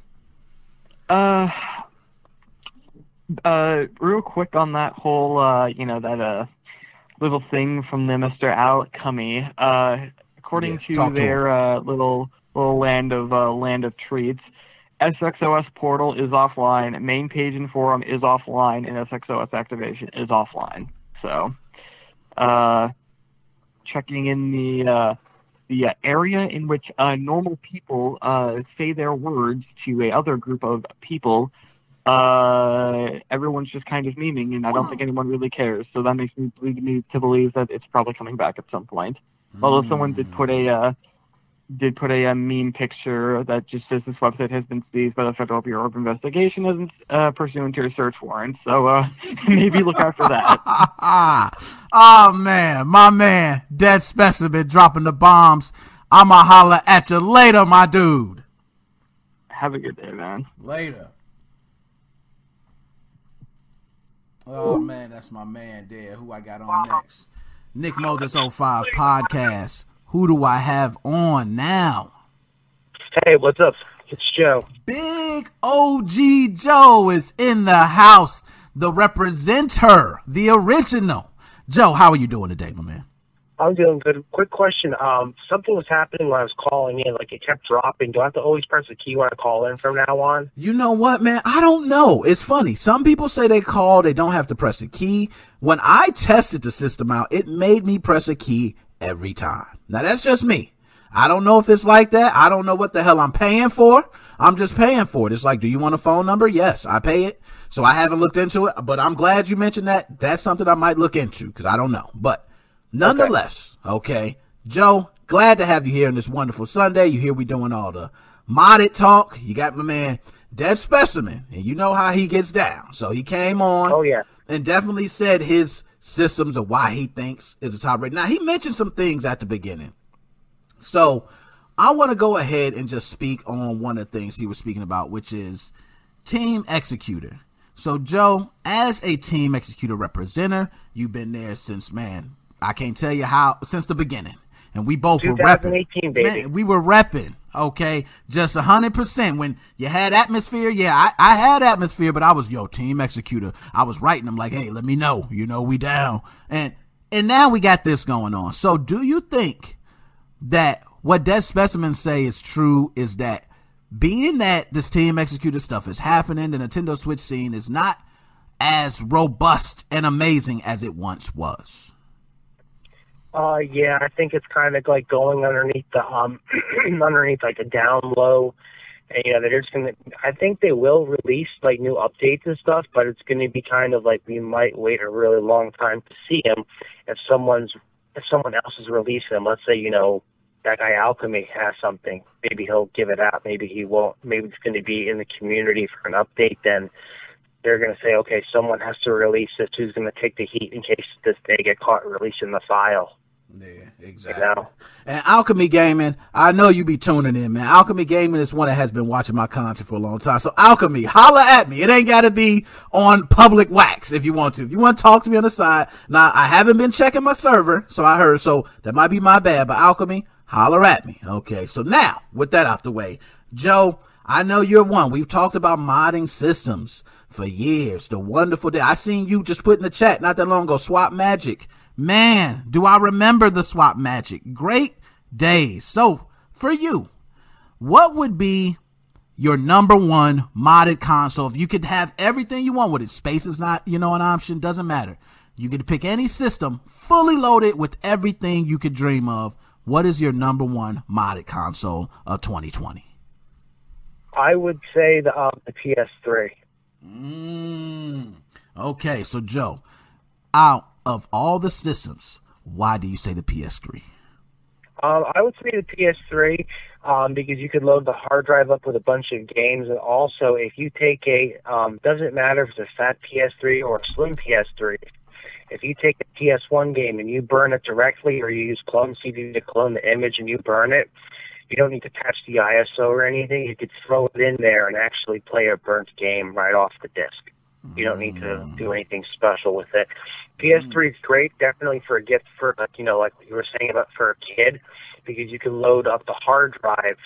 Uh, uh, real quick on that whole, uh, you know, that, uh, little thing from the Mr. Alchemy. Uh, according yeah, to their, to uh, little, little land of, uh, land of treats, SXOS portal is offline, main page and forum is offline, and SXOS activation is offline. So, uh, checking in the uh, the uh, area in which uh, normal people uh, say their words to a other group of people. Uh, everyone's just kind of memeing, and I don't think anyone really cares. So that makes me lead me to believe that it's probably coming back at some point. Although someone did put a uh, did put a, a meme picture that just says this website has been seized by the Federal Bureau of Investigation as uh, pursuant to a search warrant. So uh, maybe look out for that. oh man, my man, dead specimen dropping the bombs. I'ma holler at you later, my dude. Have a good day, man. Later. Oh man, that's my man there. Who I got on next? Nick Moses 05 podcast. Who do I have on now? Hey, what's up? It's Joe. Big OG Joe is in the house. The representer, the original. Joe, how are you doing today, my man? I'm doing good. Quick question. Um, something was happening when I was calling in, like it kept dropping. Do I have to always press the key when I call in from now on? You know what, man? I don't know. It's funny. Some people say they call, they don't have to press the key. When I tested the system out, it made me press a key every time. Now that's just me. I don't know if it's like that. I don't know what the hell I'm paying for. I'm just paying for it. It's like, do you want a phone number? Yes, I pay it. So I haven't looked into it, but I'm glad you mentioned that. That's something I might look into because I don't know. But nonetheless, okay. okay. Joe, glad to have you here on this wonderful Sunday. You hear we doing all the modded talk. You got my man Dead Specimen, and you know how he gets down. So he came on. Oh yeah. And definitely said his systems of why he thinks is a top rate. Now he mentioned some things at the beginning. So I want to go ahead and just speak on one of the things he was speaking about, which is Team Xecuter. So, Joe, as a Team Xecuter representative, you've been there since, man, I can't tell you how, since the beginning. And we both were repping. Man, we were repping, okay? Just a 100%. When you had atmosphere, yeah, I, I had atmosphere, but I was, yo, Team Xecuter. I was writing them like, hey, let me know. You know, we down. And, and now we got this going on. So, do you think that what Dead Specimens say is true is that being that this Team Xecuter stuff is happening, the Nintendo Switch scene is not as robust and amazing as it once was. Uh, yeah, I think it's kind of like going underneath the um, underneath like a down low, and you know they're just gonna. I think they will release like new updates and stuff, but it's gonna be kind of like we might wait a really long time to see them if someone's if someone else is releasing them. Let's say you know that guy Alchemy has something. Maybe he'll give it out. Maybe he won't. Maybe it's to be in the community for an update. Then they're going to say, okay, someone has to release this. Who's going to take the heat in case this they get caught releasing the file? Yeah, exactly. You know? And Alchemy Gaming, I know you be tuning in, man. Alchemy Gaming is one that has been watching my content for a long time. So Alchemy, holla at me. It ain't got to be on public wax if you want to. If you want to talk to me on the side. Now, I haven't been checking my server, so I heard, so that might be my bad. But Alchemy, holler at me. Okay, so now with that out the way, Joe, I know you're one. We've talked about modding systems for years. The wonderful day. I seen you just put in the chat not that long ago. Swap Magic. Man, do I remember the Swap Magic? Great days. So for you, what would be your number one modded console? If you could have everything you want with it, space is not, you know, an option. Doesn't matter. You could pick any system, fully loaded with everything you could dream of. What is your number one modded console of 2020? I would say the, uh, the PS3. Mm. Okay, so Joe, out of all the systems, why do you say the PS3? Um, I would say the PS3 um, because you could load the hard drive up with a bunch of games, and also if you take a um, doesn't matter if it's a fat PS3 or a slim PS3, if you take a PS1 game and you burn it directly, or you use Clone CD to clone the image and you burn it, you don't need to patch the ISO or anything. You could throw it in there and actually play a burnt game right off the disc. You don't need to do anything special with it. PS3 mm. is great, definitely for a gift for like you know, like you were saying about for a kid, because you can load up the hard drive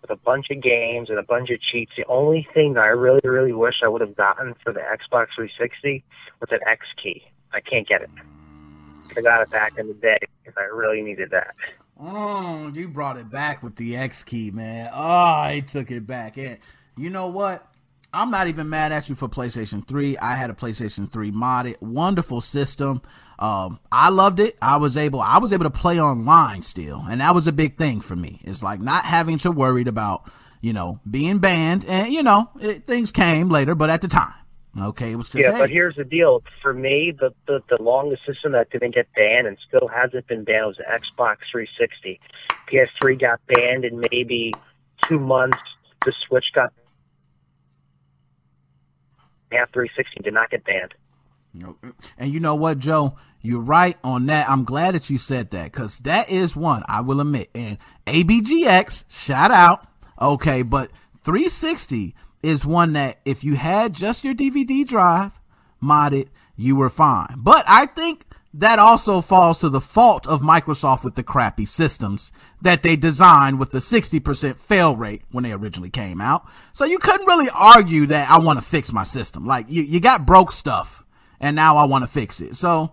with a bunch of games and a bunch of cheats. The only thing that I really, really wish I would have gotten for the Xbox 360 was an X key. I can't get it. I got it back in the day because I really needed that. Oh, you brought it back with the X key, man. Ah, oh, I took it back. And you know what? I'm not even mad at you for PlayStation 3. I had a PlayStation 3 modded, wonderful system. Um, I loved it. I was able, I was able to play online still, and that was a big thing for me. It's like not having to worried about, you know, being banned, and you know, it, things came later, but at the time, Okay, it was just yeah. hey. But here's the deal: for me, the, the the longest system that didn't get banned and still hasn't been banned was the Xbox 360. PS3 got banned in maybe two months. The Switch got half 360 did not get banned. And you know what, Joe? You're right on that. I'm glad that you said that because that is one I will admit. And ABGX, shout out. Okay, but 360 is one that if you had just your DVD drive modded, you were fine. But I think that also falls to the fault of Microsoft with the crappy systems that they designed with the 60% fail rate when they originally came out. So you couldn't really argue that I want to fix my system. Like you, you got broke stuff and now I want to fix it. So,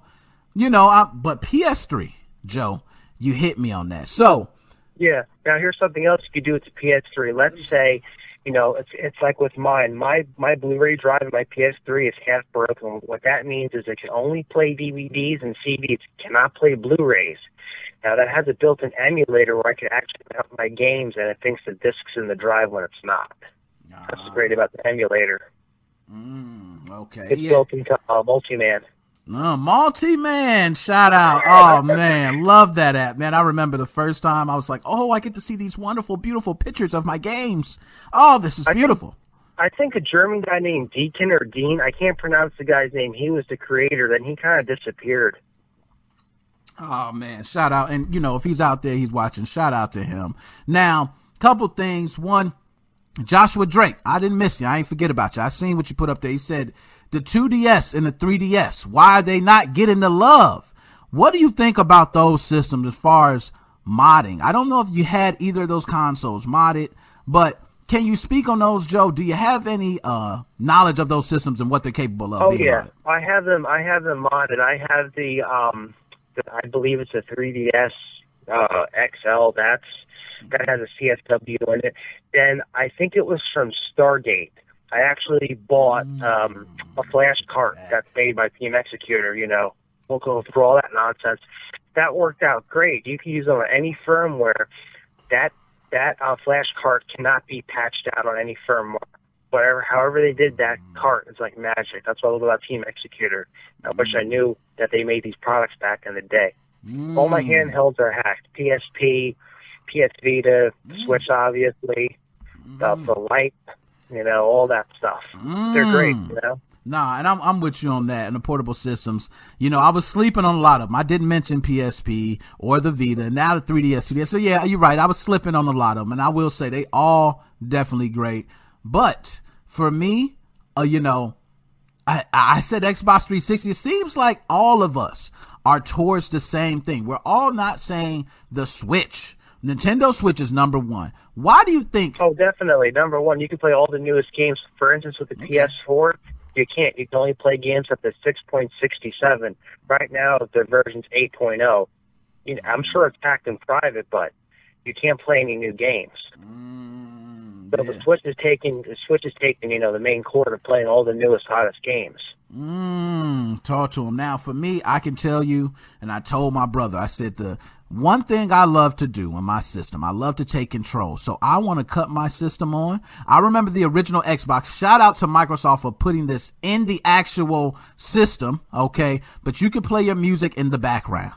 you know, I, but PS3, Joe, you hit me on that. So, yeah. Now here's something else you could do with the PS3. Let's say you know, it's it's like with mine. My my Blu-ray drive and my PS3 is half broken. What that means is it can only play DVDs and CDs. Cannot play Blu-rays. Now that has a built-in emulator where I can actually mount my games and it thinks the disc's in the drive when it's not. That's great about the emulator. Mm, okay. It's yeah. built into uh, Multiman. Uh, multi man, shout out. Oh man, love that app, man. I remember the first time I was like, oh, I get to see these wonderful, beautiful pictures of my games. Oh, this is beautiful. I think, I think a German guy named Deacon or Dean, I can't pronounce the guy's name. He was the creator, then he kind of disappeared. Oh man, shout out. And you know, if he's out there, he's watching, shout out to him. Now, couple things. One, Joshua Drake, I didn't miss you. I ain't forget about you. I seen what you put up there. He said the 2DS and the 3DS. Why are they not getting the love? What do you think about those systems as far as modding? I don't know if you had either of those consoles modded, but can you speak on those, Joe? Do you have any uh, knowledge of those systems and what they're capable of? Oh yeah, modded? I have them. I have them modded. I have the, um, the I believe it's a 3DS uh, XL. That's that has a CFW in it. Then I think it was from Stargate. I actually bought um, a flash cart that's made by Team Xecuter. You know, we'll go through all that nonsense. That worked out great. You can use it on any firmware. That that uh, flash cart cannot be patched out on any firmware. Whatever, however they did that cart, it's like magic. That's what I love about Team Xecuter. I wish I knew that they made these products back in the day. Mm. All my handhelds are hacked. PSP, PS Vita, Switch, obviously, the, the Lite, you know, all that stuff. They're great, you know. Nah, and I'm I'm with you on that. And the portable systems, you know, I was sleeping on a lot of them. I didn't mention PSP or the Vita. Now the 3DS, 3DS. So yeah, you're right. I was slipping on a lot of them, and I will say they all definitely great. But for me, uh, you know, I I said Xbox 360. It seems like all of us are towards the same thing. We're all not saying the Switch. Nintendo Switch is number one. Why do you think? Oh, definitely number one. You can play all the newest games. For instance, with the okay. PS4, you can't. You can only play games up to 6.67. Right now, the version's 8.0. You know, I'm sure it's packed in private, but you can't play any new games. Mm, so yeah. the Switch is taking the Switch is taking you know the main court of playing all the newest hottest games. Mm, talk to him now. For me, I can tell you, and I told my brother, I said the one thing I love to do in my system, I love to take control. So I want to cut my system on. I remember the original Xbox. Shout out to Microsoft for putting this in the actual system. Okay. But you could play your music in the background.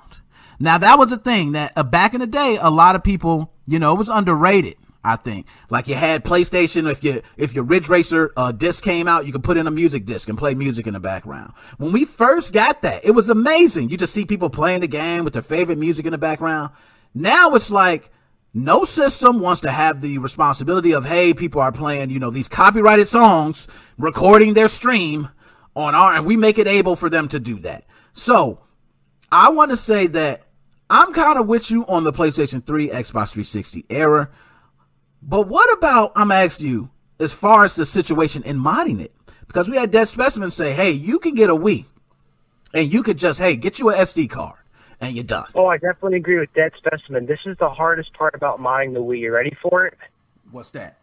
Now that was a thing that uh, back in the day, a lot of people, you know, it was underrated. I think like you had PlayStation. If you if your Ridge Racer uh, disc came out, you could put in a music disc and play music in the background. When we first got that, it was amazing. You just see people playing the game with their favorite music in the background. Now it's like no system wants to have the responsibility of hey, people are playing you know these copyrighted songs, recording their stream on our, and we make it able for them to do that. So I want to say that I'm kind of with you on the PlayStation 3, Xbox 360 era. But what about, I'm asking you, as far as the situation in modding it? Because we had Dead Specimen say, hey, you can get a Wii and you could just, hey, get you an SD card and you're done. Oh, I definitely agree with Dead Specimen. This is the hardest part about modding the Wii. You ready for it? What's that?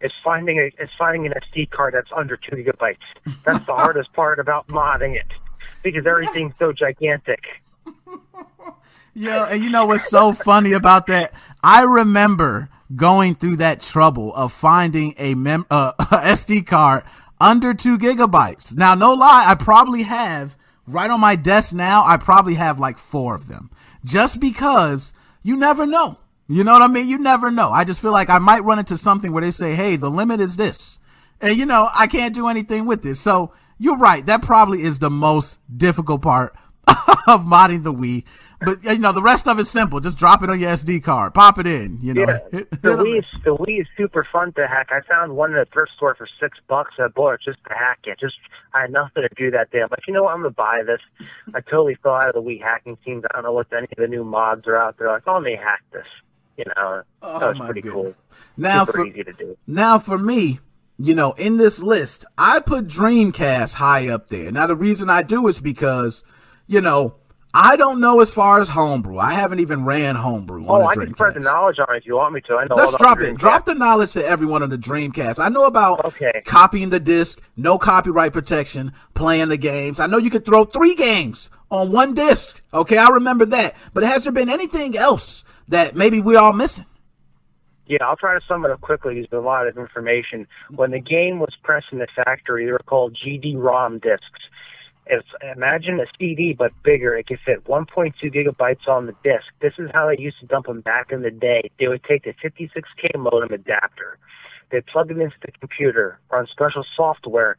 It's finding a, it's finding an SD card that's under two gigabytes. That's the hardest part about modding it because everything's so gigantic. yeah, and you know what's so funny about that? I remember going through that trouble of finding a mem- uh, SD card under two gigabytes. Now, no lie, I probably have right on my desk now. I probably have like four of them just because you never know. You know what I mean? You never know. I just feel like I might run into something where they say, Hey, the limit is this. And you know, I can't do anything with it. So you're right. That probably is the most difficult part of modding the Wii. But you know, the rest of it's simple. Just drop it on your SD card, pop it in. You know, yeah. Hit- the Wii is the Wii is super fun to hack. I found one in a thrift store for six bucks. I bought it just to hack it. Just I had nothing to do that day. I'm like, you know what? I'm gonna buy this. I totally fell out of the Wii hacking scenes. I don't know what any of the new mods are out there. Like, oh, let me hack this. You know, Oh, that was my pretty goodness. cool. Now super for easy to do. Now, for me, you know, in this list, I put Dreamcast high up there. Now, the reason I do is because, you know, I don't know as far as homebrew. I haven't even ran homebrew on Oh, a I can spread the knowledge on it if you want me to. I know. Let's drop it. Drop the knowledge to everyone on the Dreamcast. I know about Okay. copying the disc, no copyright protection, playing the games. I know you could throw three games on one disc. Okay, I remember that. But has there been anything else that maybe we're all missing? Yeah, I'll try to sum it up quickly. There's a lot of information. When the game was pressed in the factory, they were called GD-ROM discs. It's, imagine a CD, but bigger. It could fit 1.2 gigabytes on the disc. This is how they used to dump them back in the day. They would take the 56K modem adapter. They'd plug it into the computer, run special software.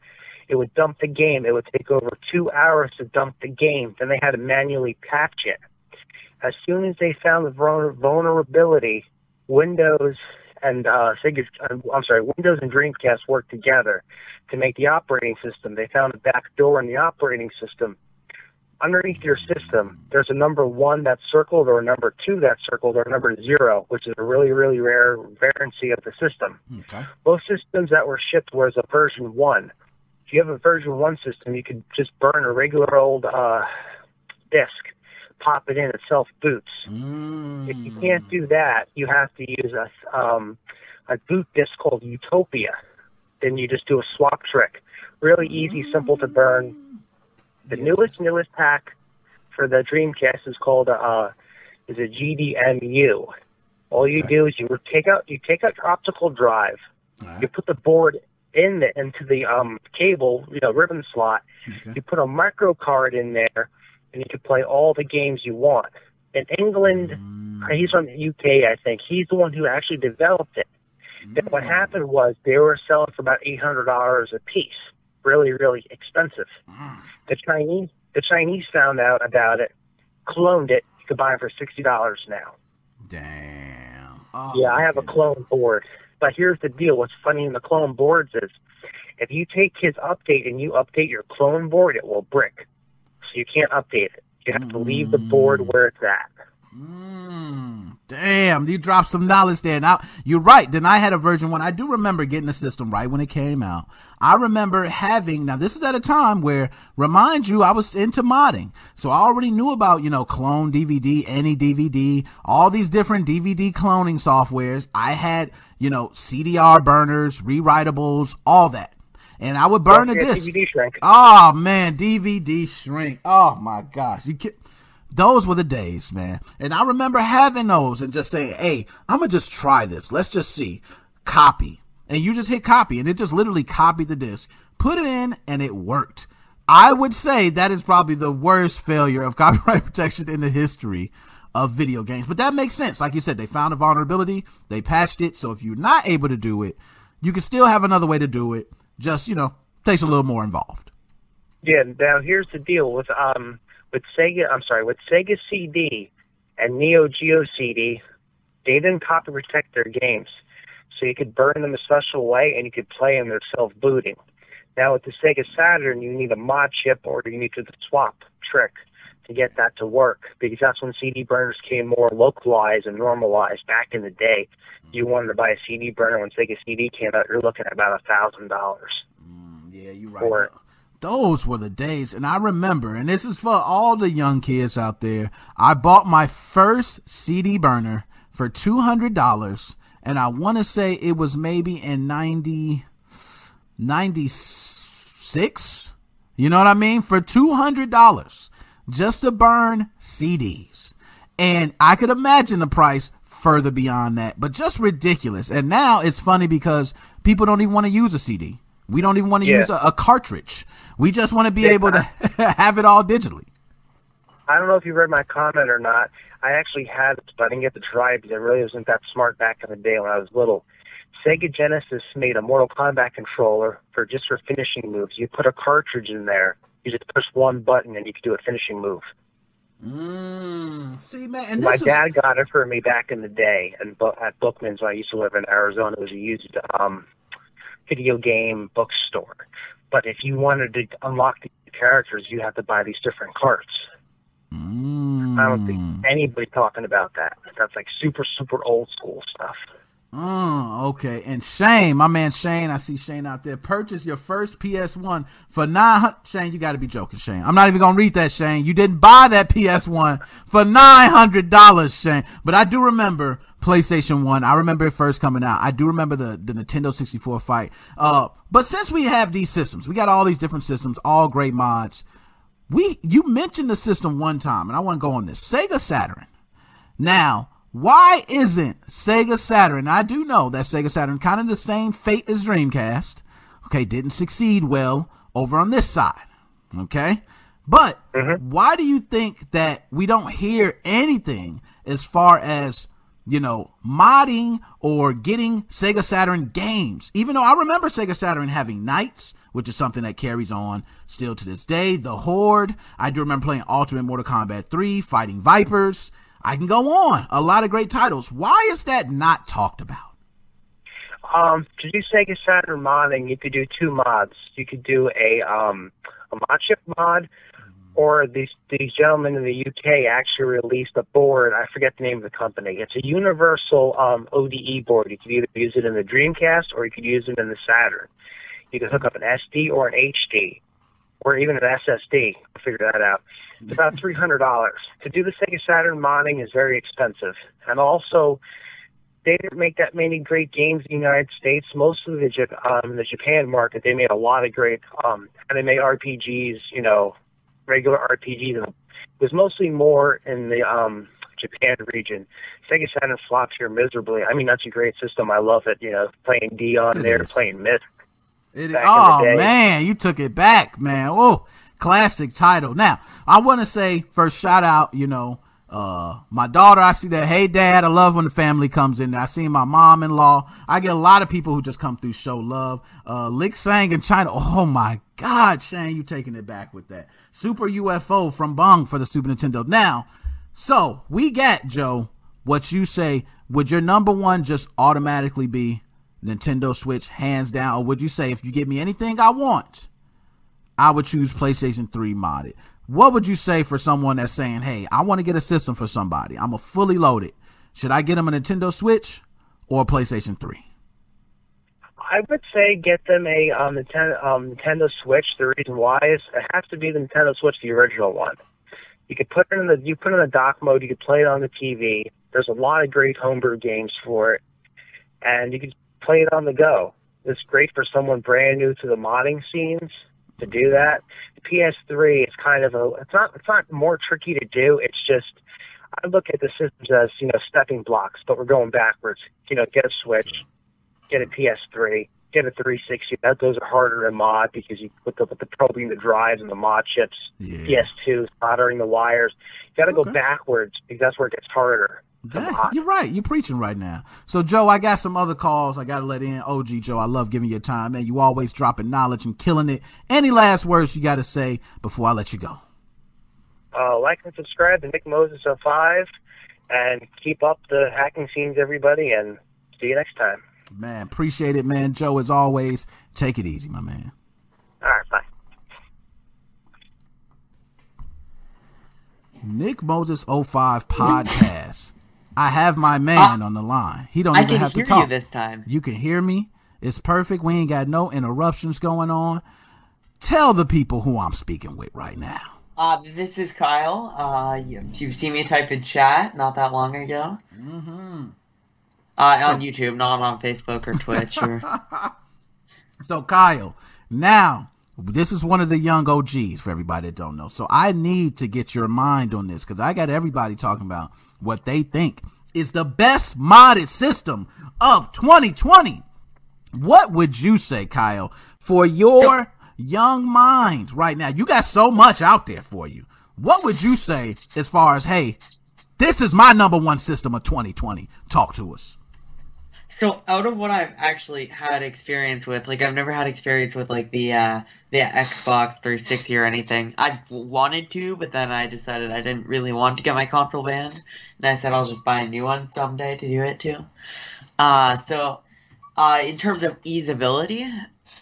It would dump the game. It would take over two hours to dump the game. Then they had to manually patch it. As soon as they found the vulnerability, Windows and uh, Sega, I'm sorry, Windows and Dreamcast worked together to make the operating system. They found a back door in the operating system. Underneath your system, there's a number one that's circled, or a number two that's circled, or a number zero, which is a really, really rare variancy of the system. Okay. Most systems that were shipped was a version one. If you have a version one system, you could just burn a regular old uh, disk, pop it in, it self boots. If you can't do that, you have to use a um, a boot disk called Utopia. Then you just do a swap trick. Really easy, simple to burn. The newest newest pack for the Dreamcast is called uh, is a GDEMU. All you Okay. do is you take out you take out your optical drive. Alright. You put the board in the into the um, cable, you know, ribbon slot. Okay. You put a micro card in there, and you can play all the games you want. In England, Mm. he's from the UK, I think. He's the one who actually developed it. Then what Mm. happened was they were selling for about eight hundred dollars a piece. Really, really expensive. Mm. The Chinese, the Chinese found out about it, cloned it. You could buy it for sixty dollars now. Damn. Oh, Yeah, I have a clone board. But here's the deal. What's funny in the clone boards is if you take his update and you update your clone board, it will brick. So you can't update it. You have to leave the board where it's at. Mm, damn, you dropped some knowledge there. Now you're right. Then I had a version one. I do remember getting the system right when it came out. I remember having now this is at a time where remind you I was into modding. So I already knew about, you know, clone DVD, any DVD, all these different DVD cloning softwares. I had, you know, CDR burners, rewritables, all that. And I would burn a disc. DVD shrink. Oh man, DVD shrink. Oh my gosh, you can Those were the days, man. And I remember having those and just saying, "Hey, I'm gonna just try this. Let's just see." Copy, and you just hit copy, and it just literally copied the disc, put it in, and it worked. I would say that is probably the worst failure of copyright protection in the history of video games. But that makes sense. Like you said, they found a vulnerability, they patched it. So if you're not able to do it, you can still have another way to do it. Just you know, takes a little more involved. Yeah. Now here's the deal with um with Sega. I'm sorry, with Sega CD and Neo Geo CD, they didn't copy protect their games, so you could burn them a special way and you could play them they're self booting. Now with the Sega Saturn, you need a mod chip or you need to the swap trick to get that to work because that's when CD burners came more localized and normalized back in the day. You wanted to buy a CD burner when Sega CD came out, you're looking at about a thousand dollars. Mm, yeah, you're Or- right. Those were the days, and I remember, and this is for all the young kids out there. I bought my first CD burner for two hundred dollars, and I want to say it was maybe in 90, 96? You know what I mean? For two hundred dollars, just to burn CDs, and I could imagine the price further beyond that, but just ridiculous. And now it's funny because people don't even want to use a CD. We don't even want to Yeah. use a, a cartridge. We just want to be Yeah. able to have it all digitally. I don't know if you read my comment or not. I actually had it, but I didn't get to try it because I really wasn't that smart back in the day when I was little. Sega Genesis made a Mortal Kombat controller for just for finishing moves. You put a cartridge in there, You just push one button and you could do a finishing move. Mm, see, man, and My this is, dad got it for me back in the day, and at Bookman's when I used to live in Arizona, it was a used um, video game bookstore. But if you wanted to unlock the characters, you have to buy these different carts. Mm, I don't think anybody talking about that. That's like super, super old school stuff. Mm, okay, and Shane, my man Shane, I see Shane out there. Purchase your first PS1 for nine hundred. Shane, you got to be joking, Shane. I'm not even gonna read that, Shane. You didn't buy that PS1 for nine hundred dollars, Shane. But I do remember PlayStation One. I remember it first coming out. I do remember the the Nintendo 64 fight. Uh, but since we have these systems, we got all these different systems, all great mods. We you mentioned the system one time, and I want to go on this Sega Saturn. Now, why isn't Sega Saturn? I do know that Sega Saturn kind of the same fate as Dreamcast. Okay, didn't succeed well over on this side. Okay, but mm-hmm. why do you think that we don't hear anything as far as you know modding or getting Sega Saturn games? Even though I remember Sega Saturn having NiGHTS, which is something that carries on still to this day. The Horde. I do remember playing Ultimate Mortal Kombat 3, fighting Vipers. I can go on. A lot of great titles. Why is that not talked about? Um, to do Sega Saturn modding, you could do two mods. You could do a um, a mod chip mod, or these these gentlemen in the UK actually released a board. I forget the name of the company. It's a universal um, ODE board. You could either use it in the Dreamcast or you could use it in the Saturn. You could hook up an SD or an HD, or even an SSD. I'll figure that out. It's about three hundred dollars. To do the Sega Saturn modding is very expensive, and also they didn't make that many great games in the United States. Most of the um, the Japan market, they made a lot of great um, anime RPGs. You know, regular RPGs, and it was mostly more in the um, Japan region. Sega Saturn flopped here miserably. I mean, that's a great system. I love it. You know, playing Dion It there, is. playing Myth. It, oh man, you took it back, man. Oh, classic title. Now, I want to say first shout out, you know, uh, my daughter. I see that. Hey, dad, I love when the family comes in. I see my mom-in-law. I get a lot of people who just come through show love. Uh, Lik-Sang in China. Oh my God, Shane, you taking it back with that. Super UFO from Bong for the Super Nintendo. Now, so we get Joe. What you say? Would your number one just automatically be Nintendo Switch, hands down, or would you say if you give me anything I want, I would choose PlayStation 3 modded? What would you say for someone that's saying, "Hey, I want to get a system for somebody. I'm a fully loaded. Should I get them a Nintendo Switch or a PlayStation 3?" I would say get them a um, Nintendo, um, Nintendo Switch. The reason why is it has to be the Nintendo Switch, the original one. You could put it in the you put it in the dock mode. You could play it on the TV. There's a lot of great homebrew games for it, and you could play it on the go. It's great for someone brand new to the modding scenes to do that. The PS3 is kind of a it's not it's not more tricky to do. It's just I look at the systems as you know stepping blocks, but we're going backwards. You know, get a Switch, get a PS3, get a 360. That those are harder to mod because you put the, with the probing the drives and the mod chips. Yeah. PS2 soldering the wires. You got to Okay. go backwards because that's where it gets harder. Dang, you're right. You're preaching right now. So, Joe, I got some other calls I got to let in. OG Joe, I love giving you time, man. You always dropping knowledge and killing it. Any last words you got to say before I let you go? Uh, like and subscribe to Nick Moses 05 and keep up the hacking scenes, everybody, and see you next time. Man, appreciate it, man. Joe, as always, take it easy, my man. All right, bye. Nick Moses 05 podcast. I have my man on the line. He don't I even have to talk. you this time. You can hear me. It's perfect. We ain't got no interruptions going on. Tell the people who I'm speaking with right now. Uh, this is Kyle. Uh, you, you've seen me type in chat not that long ago. Mm-hmm. Uh, on YouTube, not on Facebook or Twitch or. So, Kyle, now this is one of the young OGs for everybody that don't know. So, I need to get your mind on this because I got everybody talking about what they think is the best modded system of 2020. What would you say, Kyle, for your young mind right now? You got so much out there for you. What would you say as far as, hey, this is my number one system of 2020? Talk to us. So out of what I've actually had experience with, like I've never had experience with like the uh the Xbox 360 or anything. I wanted to, but then I decided I didn't really want to get my console banned, and I said I'll just buy a new one someday to do it too. Uh, so uh, in terms of easeability,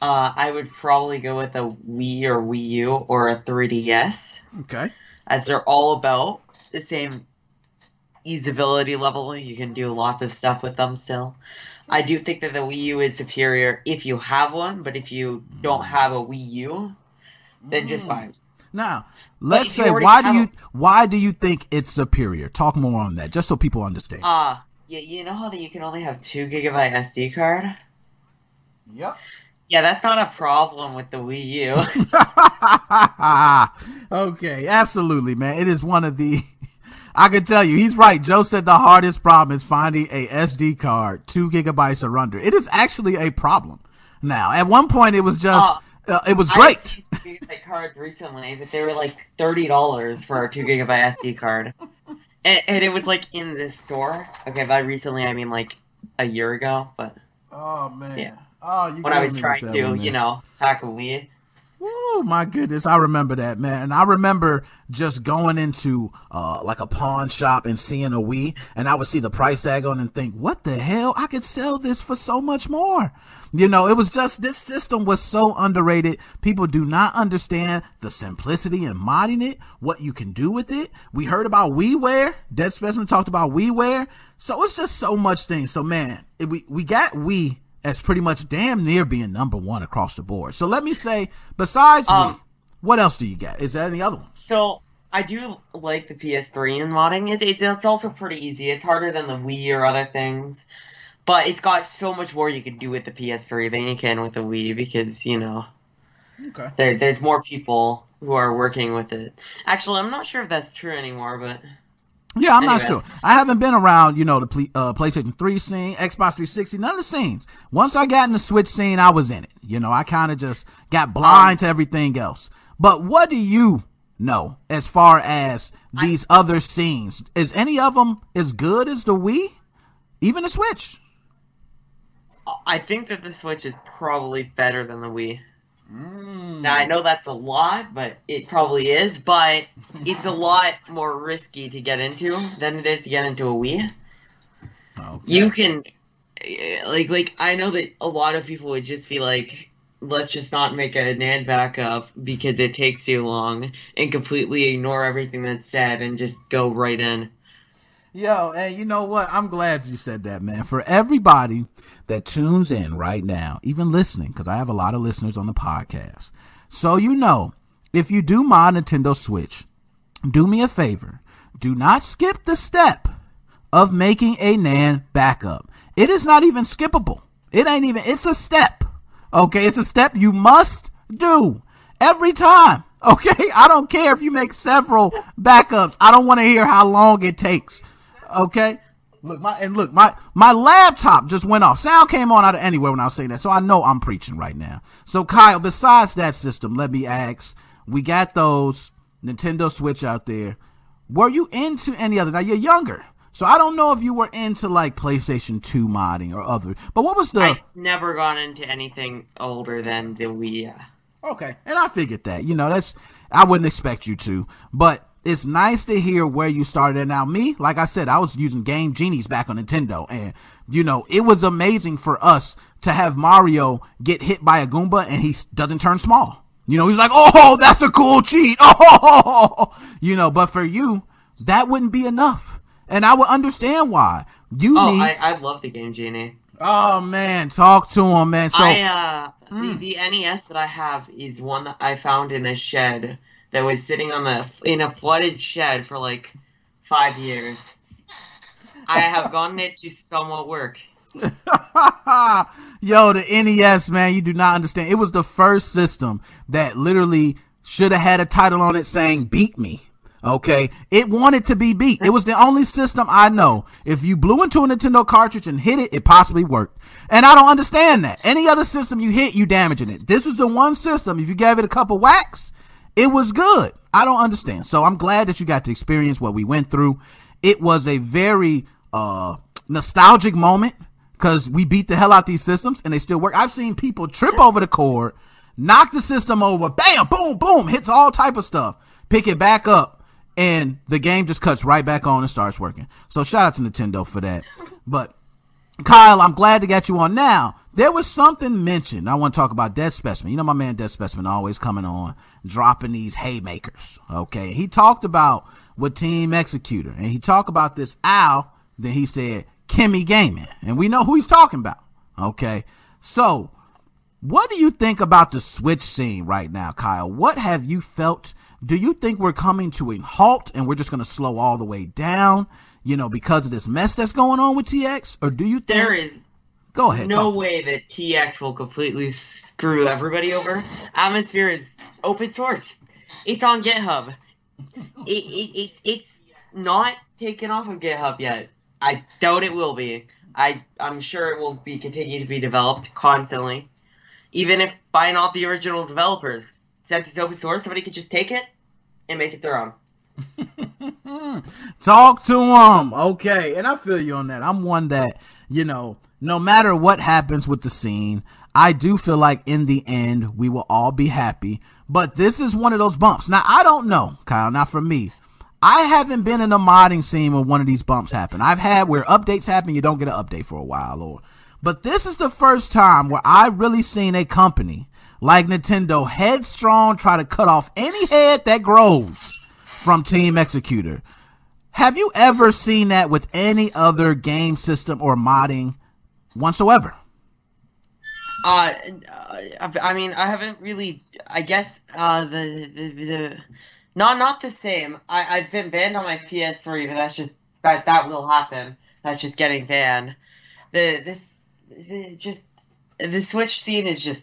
uh, I would probably go with a Wii or Wii U or a 3DS. Okay. As they're all about the same easeability level. You can do lots of stuff with them still. I do think that the Wii U is superior if you have one, but if you don't Mm. have a Wii U, then just buy. Now, let's say why do you a- why do you think it's superior? Talk more on that, just so people understand. Ah, yeah, you know how that you can only have two gigabyte SD card? Yep. Yeah, that's not a problem with the Wii U. okay, absolutely, man. It is one of the. I can tell you, he's right. Joe said the hardest problem is finding a SD card two gigabytes or under. It is actually a problem. Now, at one point, it was just. Uh, uh, it was I great. seen cards recently, but they were like thirty dollars for a two gigabyte SD card, and, and it was like in this store. Okay, by recently I mean like a year ago, but Oh man. Yeah. Oh, you when I was trying to, one, you know, hack a Wii. Oh my goodness, I remember that man, and I remember just going into uh, like a pawn shop and seeing a Wii, and I would see the price tag on and think, "What the hell? I could sell this for so much more." You know, it was just this system was so underrated. People do not understand the simplicity in modding it, what you can do with it. We heard about WiiWare. Dead Specimen talked about WiiWare, so it's just so much things. So man, we we got Wii as pretty much damn near being number one across the board. So let me say, besides Um, Wii, what else do you get? Is there any other ones? So I do like the PS3 and modding. It, it's it's also pretty easy. It's harder than the Wii or other things, but it's got so much more you can do with the PS3 than you can with the Wii because you know Okay. there there's more people who are working with it. Actually, I'm not sure if that's true anymore, but Yeah, I'm not sure. I haven't been around, you know, the uh, PlayStation 3 scene, Xbox 360, none of the scenes. Once I got in the Switch scene, I was in it. You know, I kind of just got blind to everything else. But what do you know as far as these other scenes? Is any of them as good as the Wii? Even the Switch? I think that the Switch is probably better than the Wii. Now I know that's a lot, but it probably is. But it's a lot more risky to get into than it is to get into a Wii. Okay. You can, eh, like, like I know that a lot of people would just be like, let's just not make a NAND backup because it takes too long, and completely ignore everything that's said and just go right in. Yo, and you know what? I'm glad you said that, man. For everybody that tunes in right now, even listening, because I have a lot of listeners on the podcast. So you know, if you do my Nintendo Switch, do me a favor. Do not skip the step of making a NAND backup. It is not even skippable. It ain't even, it's a step. Okay, it's a step you must do every time. Okay, I don't care if you make several backups. I don't want to hear how long it takes. Okay, look my and look my my laptop just went off. Sound came on out of anywhere when I was saying that, so I know I'm preaching right now. So Kyle, besides that system, let me ask: We got those Nintendo Switch out there. Were you into any other? Now you're younger, so I don't know if you were into like PlayStation 2 modding or other. But what was the I've never gone into anything older than the Wii. Okay, and I figured that. You know, that's I wouldn't expect you to, but it's nice to hear where you started. And now, me, like I said, I was using Game Genies back on Nintendo, and you know, it was amazing for us to have Mario get hit by a Goomba and he doesn't turn small. You know, he's like, "Oh, that's a cool cheat." Oh, you know, but for you, that wouldn't be enough, and I would understand why. You Oh, need. I, I love the Game Genie. oh man, talk to him, man. So I uh Mm. the, the NES that I have is one that I found in a shed that was sitting on the in a flooded shed for like five years. I have gotten it to somewhat work. Yo, the NES, man, you do not understand. It was the first system that literally should have had a title on it saying beat me. Okay. It wanted to be beat. It was the only system I know. If you blew into a Nintendo cartridge and hit it, it possibly worked. And I don't understand that. Any other system you hit, you damaging it. This was the one system. If you gave it a couple whacks, it was good. I don't understand. So I'm glad that you got to experience what we went through. It was a very uh nostalgic moment because we beat the hell out these systems and they still work. I've seen people trip over the cord, knock the system over, bam, boom, boom, hits all type of stuff, pick it back up, and the game just cuts right back on and starts working. So shout out to Nintendo for that. But Kyle, I'm glad to get you on now. There was something mentioned. I want to talk about Dead Specimen. You know, my man Dead Specimen always coming on, dropping these haymakers. Okay. He talked about with Team Xecuter and he talked about this owl. Then he said Kimmy Gaming. And we know who he's talking about. Okay. So what do you think about the Switch scene right now, Kyle? What have you felt? Do you think we're coming to a halt and we're just going to slow all the way down? you know, because of this mess that's going on with TX? Or do you think there is go ahead? No way that TX will completely screw everybody over. Atmosphere is open source. It's on GitHub. it, it, it's it's not taken off of GitHub yet. I doubt it will be. I I'm sure it will be continue to be developed constantly, even if by not the original developers. Since it's open source, somebody could just take it and make it their own. Talk to them, Okay. And I feel you on that. I'm one that, you know, no matter what happens with the scene, I do feel like in the end, we will all be happy. But this is one of those bumps. Now, I don't know, Kyle, not for me. I haven't been in a modding scene where one of these bumps happen. I've had where updates happen, you don't get an update for a while, or but this is the first time where I've really seen a company like Nintendo headstrong try to cut off any head that grows from Team Xecuter. Have you ever seen that with any other game system or modding whatsoever? Uh, I mean, I haven't really. I guess uh, the, the the not not the same. I I've been banned on my PS3, but that's just that that will happen. That's just getting banned. The this the, just the Switch scene is just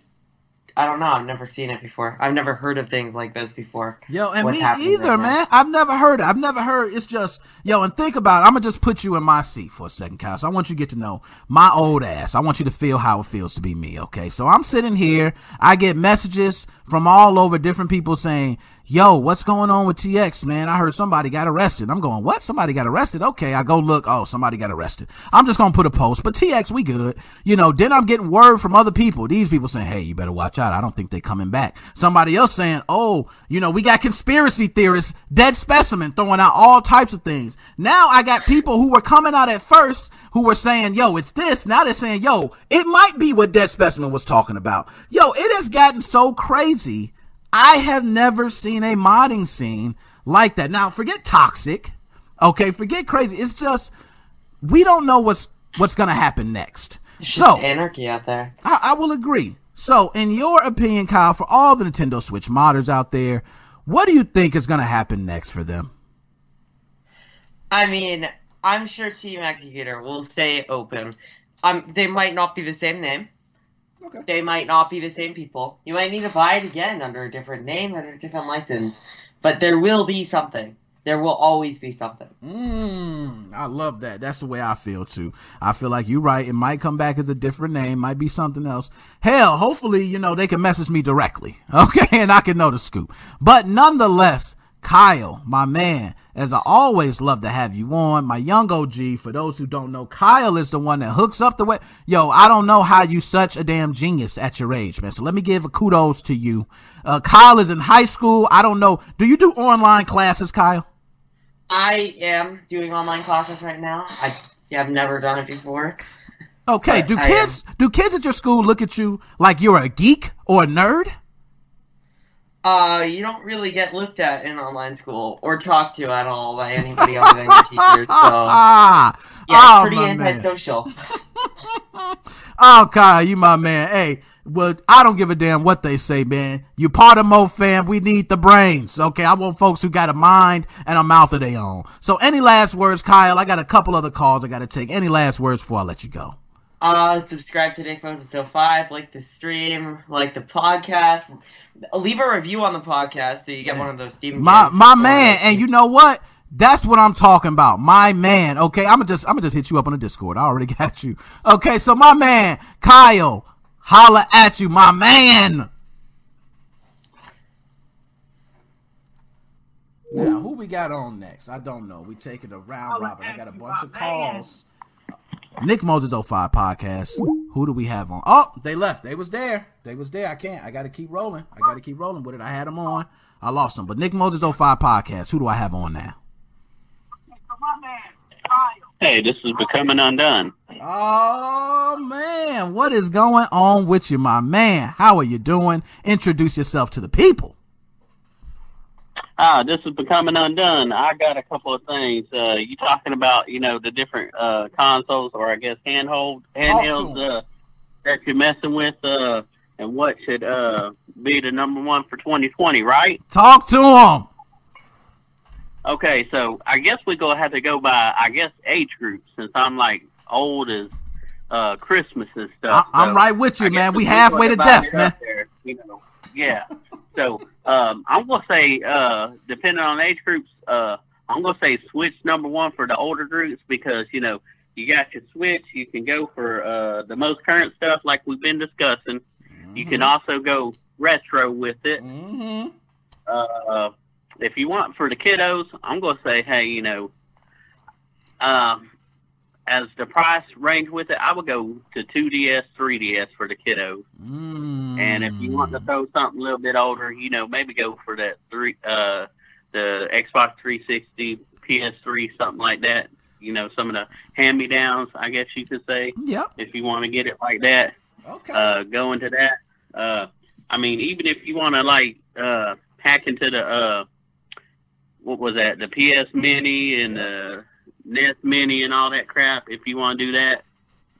I don't know. I've never seen it before. I've never heard of things like this before. Yo, and me either, right man. I've never heard it. I've never heard. It's just yo, and think about. it. I'm gonna just put you in my seat for a second, Kyle. So I want you to get to know my old ass. I want you to feel how it feels to be me. Okay, so I'm sitting here. I get messages from all over different people saying, yo, what's going on with TX, man? I heard somebody got arrested. I'm going, what? Somebody got arrested? Okay, I go look. Oh, somebody got arrested. I'm just gonna put a post, but TX, we good. You know, then I'm getting word from other people. These people saying, hey, you better watch out. I don't think they coming back. Somebody else saying, oh, you know, we got conspiracy theorists, dead specimen throwing out all types of things. Now I got people who were coming out at first who were saying, yo, it's this. Now they're saying, yo, it might be what dead specimen was talking about. Yo, it has gotten so crazy I have never seen a modding scene like that. Now, forget toxic. Okay, forget crazy. It's just we don't know what's what's gonna happen next. So anarchy out there. I, I will agree. So, in your opinion, Kyle, for all the Nintendo Switch modders out there, what do you think is gonna happen next for them? I mean, I'm sure Team Xecuter will stay open. Um, they might not be the same name. Okay. They might not be the same people. You might need to buy it again under a different name, under a different license. But there will be something. There will always be something. Mm, I love that. That's the way I feel too. I feel like you're right. It might come back as a different name, might be something else. Hell, hopefully, you know, they can message me directly. Okay, and I can know the scoop. But nonetheless, Kyle, my man, as I always love to have you on, my young OG. For those who don't know, Kyle is the one that hooks up the way. Yo, I don't know how you such a damn genius at your age, man. So let me give a kudos to you. Uh, Kyle is in high school. I don't know. Do you do online classes, Kyle? I am doing online classes right now. I have never done it before. Okay. Do kids do kids at your school look at you like you're a geek or a nerd? Uh, you don't really get looked at in online school or talked to at all by anybody other than your teachers. So yeah, oh, pretty antisocial. oh, Kyle, you my man. Hey, well, I don't give a damn what they say, man. You part of Mo fam. We need the brains. Okay, I want folks who got a mind and a mouth of their own. So, any last words, Kyle? I got a couple other calls I got to take. Any last words before I let you go? Uh, subscribe to Nick Moses 05, like the stream, like the podcast leave a review on the podcast so you get one of those Steven. My my man, and you know what? That's what I'm talking about. My man. Okay, I'm gonna just I'm gonna just hit you up on the Discord. I already got you. Okay, so my man, Kyle, holla at you, my man. Now, who we got on next? I don't know. We taking a round robin. I got a bunch of calls. Nick Moses 05 podcast. Who do we have on? Oh, they left. They was there. They was there. I can't. I got to keep rolling. I got to keep rolling with it. I had them on. I lost them. But Nick Moses 05 podcast. Who do I have on now? Hey, this is Becoming Undone. Oh man, what is going on with you, my man? How are you doing? Introduce yourself to the people. Ah, this is Becoming Undone. I got a couple of things. Uh, you talking about, you know, the different uh, consoles or I guess handhold handhelds uh, that you're messing with, uh, and what should uh, be the number one for 2020, right? Talk to them. Okay, so I guess we go have to go by I guess age group since I'm like old as uh Christmas and stuff. I, am so right with you, I man. We halfway to death, man. there, you know, yeah. So um, I'm gonna say, uh, depending on age groups, uh, I'm gonna say Switch number one for the older groups because you know you got your Switch. You can go for uh, the most current stuff like we've been discussing. You can also go retro with it. Mm-hmm. Uh, if you want for the kiddos, I'm gonna say, hey, you know, um, as the price range with it, I would go to 2DS, 3DS for the kiddos. Mm. And if you want to throw something a little bit older, you know, maybe go for that three, uh, the Xbox 360, PS3, something like that. You know, some of the hand-me-downs, I guess you could say, Yep. if you want to get it like that. Okay. Uh, go into that. Uh, I mean, even if you want to like uh, hack into the uh, what was that, the PS Mini and the NES Mini and all that crap, if you want to do that.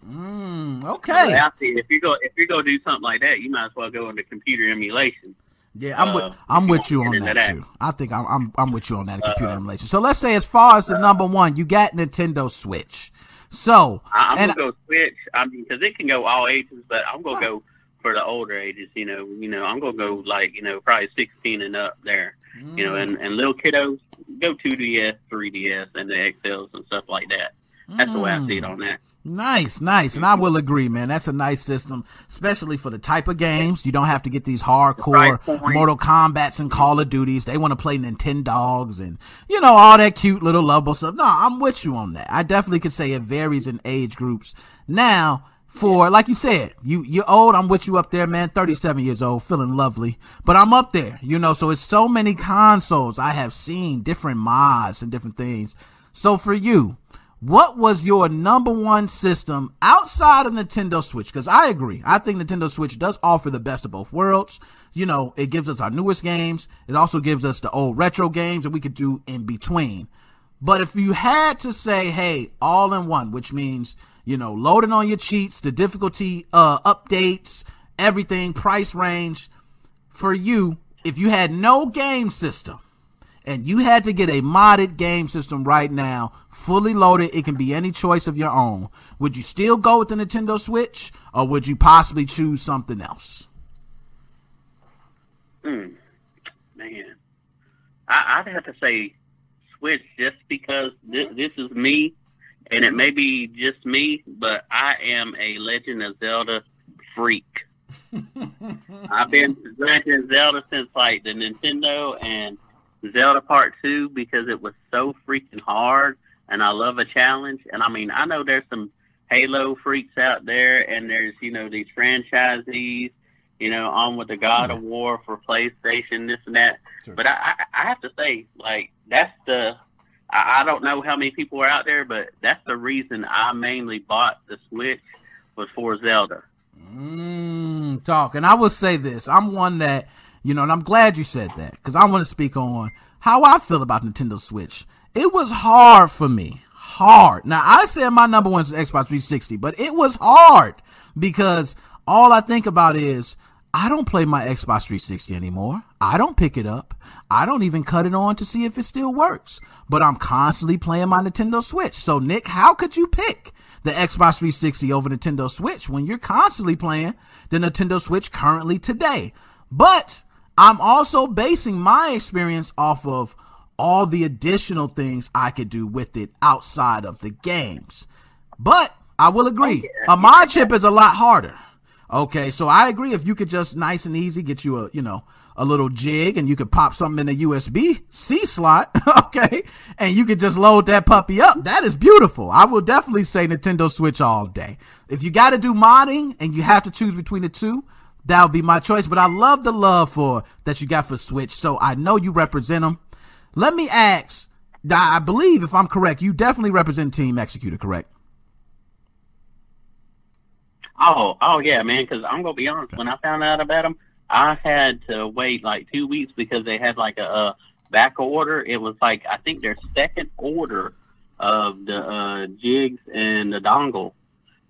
mm, okay. If you go if you go do something like that, you might as well go into computer emulation. Yeah, I'm with uh, I'm with you on get that, too. I think I'm I'm I'm with you on that in computer Uh, emulation. So let's say as far as the number one, you got Nintendo Switch. So I, I'm and gonna go Switch. I mean, because it can go all ages, but I'm gonna go for the older ages. You know, you know, I'm gonna go like you know probably 16 and up there. You know, mm. and and little kiddos go 2DS, 3DS, and the XLs and stuff like that. That's the way I see it mm. on that. Nice, nice. And I will agree, man. That's a nice system, especially for the type of games. You don't have to get these hardcore. Mortal Kombats and Call of Duties. They want to play Nintendogs and, you know, all that cute little lovable stuff. No, I'm with you on that. I definitely could say it varies in age groups. Now, for, like you said, you, you're old. I'm with you up there, man. 37 years old, feeling lovely, but I'm up there, you know, so it's so many consoles I have seen, different mods and different things. So for you, what was your number one system outside of Nintendo Switch? Because I agree. I think Nintendo Switch does offer the best of both worlds. You know, it gives us our newest games. It also gives us the old retro games that we could do in between. But if you had to say, hey, all in one, which means, you know, loading on your cheats, the difficulty uh, updates, everything, price range, for you, if you had no game system, and you had to get a modded game system right now, fully loaded, it can be any choice of your own. Would you still go with the Nintendo Switch, or would you possibly choose something else? Hmm. Man, I, I'd have to say Switch just because this is me, and it may be just me, but I am a Legend of Zelda freak. I've been Legend of Zelda since like the Nintendo and Zelda Part Two because it was so freaking hard, and I love a challenge. And I mean, I know there's some Halo freaks out there, and there's you know these franchisees, you know, on with the God of mm. War for PlayStation, this and that. Sure. But I, I, I have to say, like that's the I, I don't know how many people are out there, but that's the reason I mainly bought the Switch was for Zelda. Mm, talk. And I will say this. I'm one that, you know, and I'm glad you said that because I want to speak on how I feel about Nintendo Switch. It was hard for me. Hard. Now, I said my number one is Xbox 360, but it was hard because all I think about is I don't play my Xbox 360 anymore. I don't pick it up. I don't even cut it on to see if it still works. But I'm constantly playing my Nintendo Switch. So, Nick, how could you pick the Xbox 360 over Nintendo Switch when you're constantly playing the Nintendo Switch currently today? But I'm also basing my experience off of all the additional things I could do with it outside of the games. But I will agree, oh, a mod chip is a lot harder. Okay, so I agree if you could just nice and easy get you a, you know, a little jig and you could pop something in a USB C slot, okay, and you could just load that puppy up. That is beautiful. I will definitely say Nintendo Switch all day. If you got to do modding and you have to choose between the two, that would be my choice. But I love the love for that you got for Switch, so I know you represent them. Let me ask. I believe, if I'm correct, you definitely represent Team Xecuter, correct? Oh, oh yeah, man. Because I'm gonna be honest. When I found out about them, I had to wait like two weeks because they had like a, a back order. It was like I think their second order of the uh, jigs and the dongle,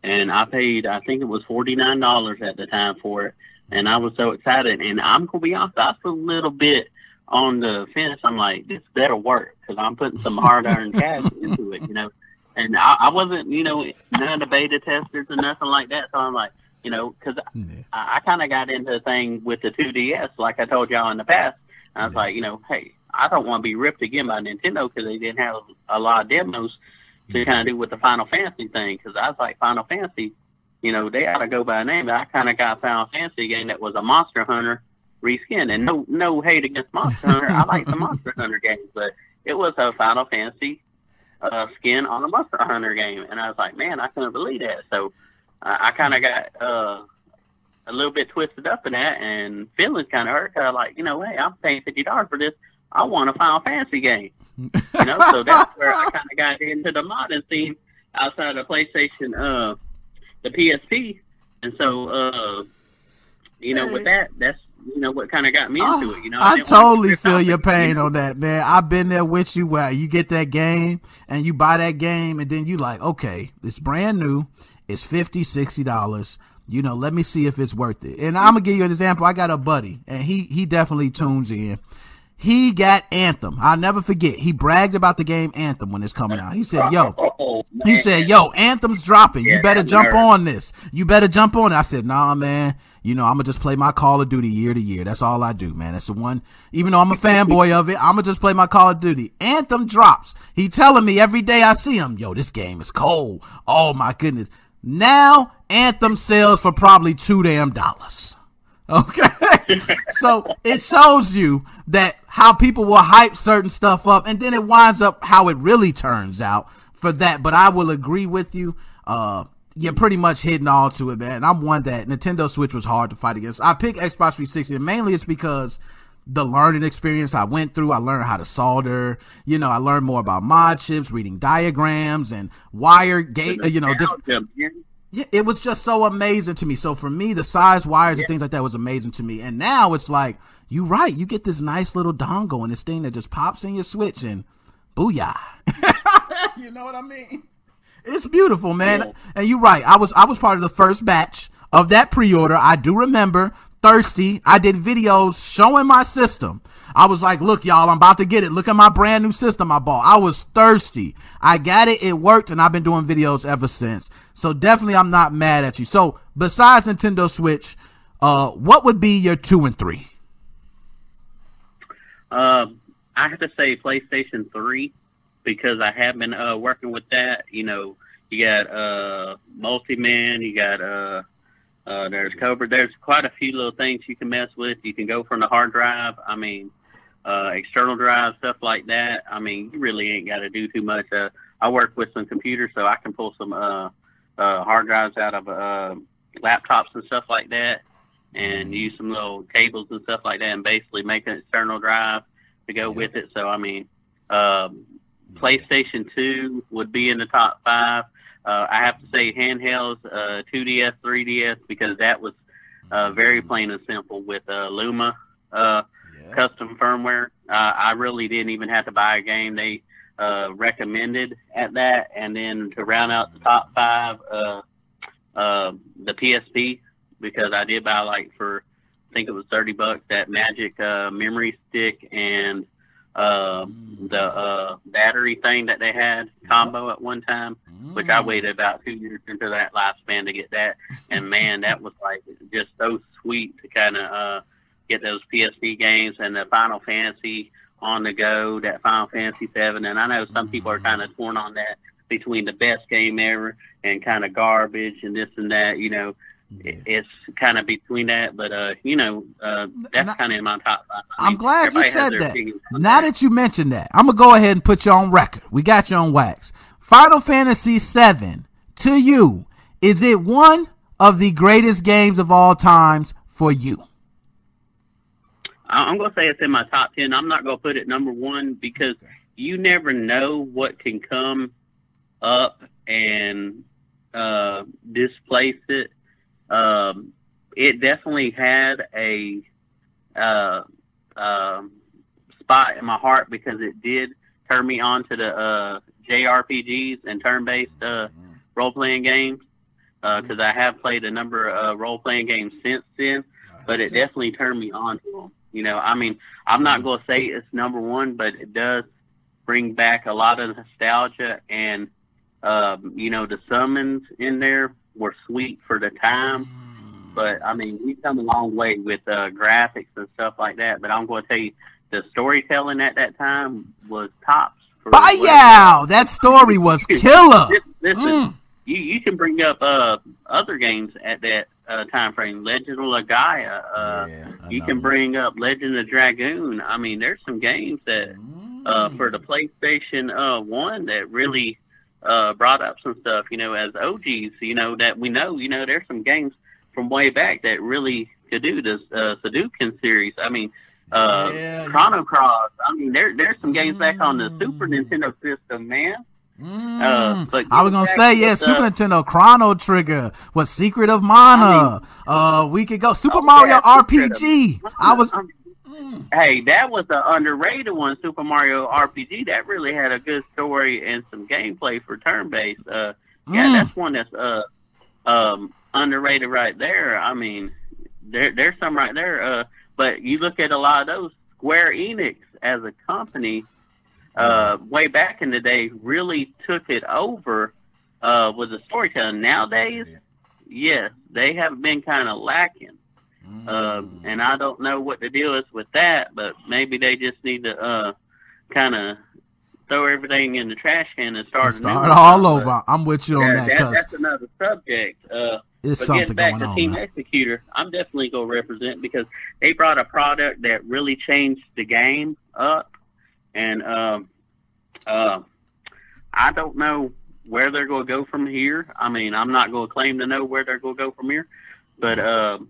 and I paid I think it was forty nine dollars at the time for it, and I was so excited. And I'm gonna be honest, I was a little bit on the fence. I'm like, this better work because I'm putting some hard earned cash into it, you know and I, I wasn't, you know, none of the beta testers or nothing like that. So I'm like, you know, because yeah. I, I kind of got into the thing with the 2DS, like I told y'all in the past. And I was yeah. like, you know, hey, I don't want to be ripped again by Nintendo because they didn't have a lot of demos to mm-hmm. yeah. kind of do with the Final Fantasy thing. Because I was like, Final Fantasy, you know, they ought to go by name. I kind of got Final Fantasy game that was a Monster Hunter reskin, and no, no hate against Monster Hunter. I like the Monster Hunter games, but it was a Final Fantasy uh, skin on a Monster Hunter game, and I was like, man, I couldn't believe that. So uh, I kind of got uh, a little bit twisted up in that, and feelings kind of hurt. Cause I was like, you know, hey, I'm paying fifty dollars for this. I want a Final Fantasy game. You know, so that's where I kind of got into the modding scene outside of PlayStation, uh, the PSP, and so uh, you know, with that, that's you know what kind of got me ah, into it. You know, I, I totally feel your pain on that, man. I've been there with you where you get that game and you buy that game and then you like, okay, it's brand new, it's 50 60 dollars. You know, let me see if it's worth it. And I'm gonna give you an example. I got a buddy, and he he definitely tunes in. He got Anthem. I'll never forget. He bragged about the game Anthem when it's coming out. He said, "Yo," oh, he said, "Yo, Anthem's dropping. Yeah, you better jump on this. You better jump on." It. I said, "Nah, man. You know, I'm gonna just play my Call of Duty year to year. That's all I do, man. That's the one. Even though I'm a fanboy of it, I'm gonna just play my Call of Duty. Anthem drops. He telling me every day I see him, yo, this game is cold. Oh my goodness. Now Anthem sells for probably two damn dollars. Okay. so it shows you that how people will hype certain stuff up and then it winds up how it really turns out for that. But I will agree with you. Uh, you're pretty much hitting all to it, man. I'm one that Nintendo Switch was hard to fight against. I picked Xbox 360 and mainly it's because the learning experience I went through. I learned how to solder. You know, I learned more about mod chips, reading diagrams and wire gate. You know, different yeah, it was just so amazing to me. So for me, the size wires yeah. and things like that was amazing to me. And now it's like, you right, you get this nice little dongle and this thing that just pops in your switch and booyah. you know what I mean? It's beautiful, man. Yeah. And you're right. I was I was part of the first batch of that pre-order. I do remember thirsty. I did videos showing my system. I was like, look, y'all, I'm about to get it. Look at my brand new system I bought. I was thirsty. I got it. It worked. And I've been doing videos ever since. So definitely I'm not mad at you. So besides Nintendo Switch, uh, what would be your two and three? Uh, I have to say PlayStation 3 because I have been uh, working with that. You know, you got uh, multiMAN, you got uh, uh, there's Cobra. There's quite a few little things you can mess with. You can go from the hard drive. I mean, uh, external drive stuff like that. I mean, you really ain't got to do too much. Uh, I work with some computers, so I can pull some uh, uh, hard drives out of uh, laptops and stuff like that, and mm-hmm. use some little cables and stuff like that, and basically make an external drive to go with it. So I mean, um, PlayStation Two would be in the top five. Uh, I have to say handhelds, uh, 2DS, 3DS, because that was uh, very mm-hmm. plain and simple with uh, Luma uh, yeah. custom firmware. Uh, I really didn't even have to buy a game. They uh, recommended at that, and then to round out the top five, uh, uh, the PSP because I did buy like for I think it was thirty bucks that Magic uh, memory stick and uh, mm. the uh, battery thing that they had combo at one time, mm. which I mm. waited about two years into that lifespan to get that, and man, that was like just so sweet to kind of uh, get those PSP games and the Final Fantasy on the go, that Final Fantasy Seven, and I know some people are kind of mm. torn on that between the best game ever and kind of garbage and this and that, you know. It- it's kind of between that. But uh, you know, uh, that's kind of in my top five. I I'm mean, glad you said that. Now that. you mentioned that, I'm gonna go ahead and put you on record. We got you on wax. Final Fantasy VII to you is it one of the greatest games of all times for you? I'm gonna say it's in my top ten. I'm not gonna put it number one because you never know what can come up and uh, displace it. Um, it definitely had a uh, um spot in my heart because it did turn me on to the uh, JRPGs and turn-based uh, role-playing games. Because I have played a number of uh, role-playing games since then, but it definitely turned me on to them. You know, I mean, I'm not going to say it's number one, but it does bring back a lot of nostalgia, and um, you know, the summons in there were sweet for the time. But I mean, we've come a long way with uh, graphics and stuff like that. But I'm going to tell you, the storytelling at that time was tops. What- Bayow! That story was killer. Listen, listen, Mm. you you can bring up uh other games at that uh, time frame. Legend of Legaia. Uh, Yeah, you can bring up Legend of Dragoon. I mean, there's some games that uh, for the PlayStation uh, One that really uh, brought up some stuff. You know, as OGs, you know that we know. You know, there's some games from way back that really could do this uh, Suikoden series. I mean, uh, Yeah. Chrono Cross. I mean, there there's some games back on the Super Mm. Nintendo system, man. Mm. Uh, but I was gonna say, yeah, Super Nintendo Chrono Trigger, what Secret of Mana. uh, we could go Super Oh, Mario yeah, Secret of RPG. I was, Um, Hey, that was the underrated one, Super Mario RPG. That really had a good story and some gameplay for turn based. Uh, yeah, Mm. that's one that's uh um underrated right there. I mean, there there's some right there. Uh, but you look at a lot of those Square Enix as a company, uh, way back in the day, really took it over uh with the storytelling. Nowadays, yes, they have been kind of lacking. Mm. Um, and I don't know what the deal is with that, but maybe they just need to uh, kind of throw everything in the trash can and start, And start all over. I'm with you on yeah, that that- that's another subject. Uh, it's but something getting back going to on. Team man. Xecuter, I'm definitely going to represent because they brought a product that really changed the game up, and um, uh, I don't know where they're going to go from here. I mean, I'm not going to claim to know where they're going to go from here, but um,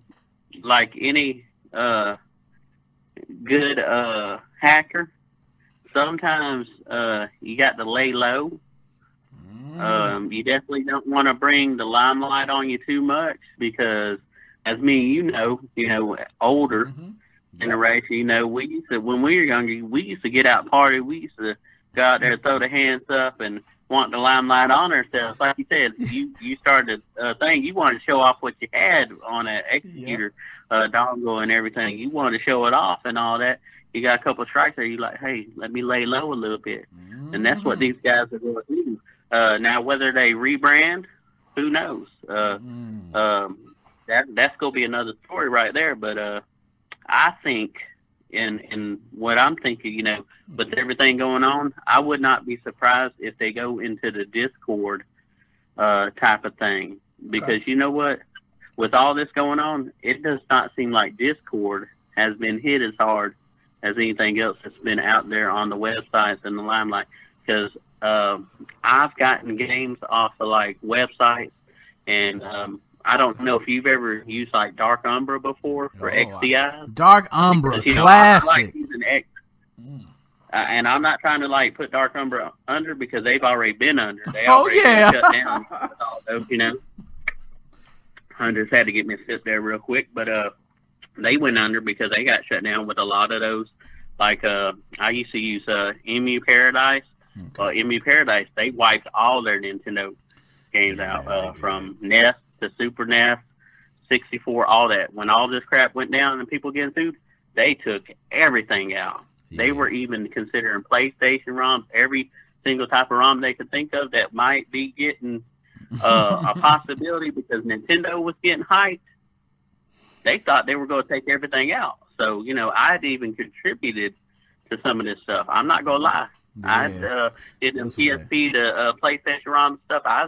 like any uh, good uh, hacker, sometimes uh, you got to lay low. Mm. Um, you definitely don't want to bring the limelight on you too much because, as me, you know, you know, older Mhm. generation, you know, we used to when we were younger, we used to get out party. We used to go out there, throw the hands up, and want the limelight on ourselves. Like you said, you you started a thing. You wanted to show off what you had on an Xecuter uh, dongle and everything. You wanted to show it off and all that. You got a couple strikes there. You like, hey, let me lay low a little bit and that's what these guys are going to do. Uh, now, whether they rebrand, who knows? Uh, Mm. um, that that's going to be another story right there. But uh, I think, in and what I'm thinking, you know, with everything going on, I would not be surprised if they go into the Discord uh, type of thing. Because you know what, with all this going on, it does not seem like Discord has been hit as hard as anything else that's been out there on the websites and the limelight. Because um, I've gotten games off of like websites, and um, I don't know if you've ever used like Dark Umbra before for Oh, XDI. Dark Umbra, Because, you know, I- I classic. like using X, Mm. uh, and I'm not trying to like put Dark Umbra under because they've already been under. They Oh, yeah. shut down. those, you know. I just had to get me a sit there real quick, but uh, they went under because they got shut down with a lot of those. Like uh, I used to use uh, Emu Paradise. Uh, Emu Paradise, they wiped all their Nintendo games Yeah, out uh, from NES to Super NES, 64, all that. When all this crap went down and people getting sued, they took everything out. They were even considering PlayStation ROMs, every single type of ROM they could think of that might be getting uh, a possibility because Nintendo was getting hyped. They thought they were going to take everything out. So, you know, I'd even contributed to some of this stuff. I'm not going to lie. I uh, did them PSP to uh, PlayStation ROM stuff. I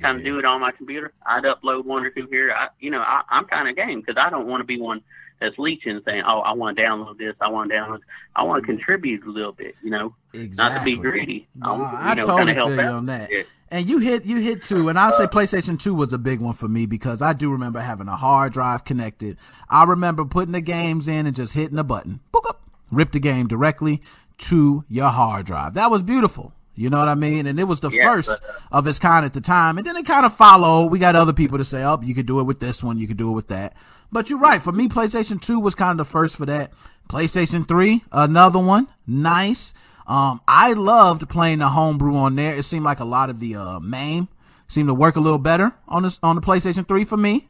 kind of Yeah. do it on my computer. I'd upload one or two here. I, you know, I, I'm kind of game because I don't want to be one that's leeching, saying, "Oh, I want to download this. I want to download." I want to mm-hmm. contribute a little bit. You know, Exactly. not to be greedy. No, I you know, totally feel you on that. Yeah. And you hit you hit two, and I'll say PlayStation Two was a big one for me because I do remember having a hard drive connected. I remember putting the games in and just hitting a button, boop up, rip the game directly to your hard drive. That was beautiful. You know what I mean? And it was the Yeah, first but, uh, of its kind at the time. And then it kind of followed. We got other people to say, oh, you could do it with this one, you could do it with that. But you're right. For me, PlayStation 2 was kind of the first for that. PlayStation 3, another one. Nice. Um, I loved playing the homebrew on there. It seemed like a lot of the uh MAME seemed to work a little better on this on the PlayStation 3 for me.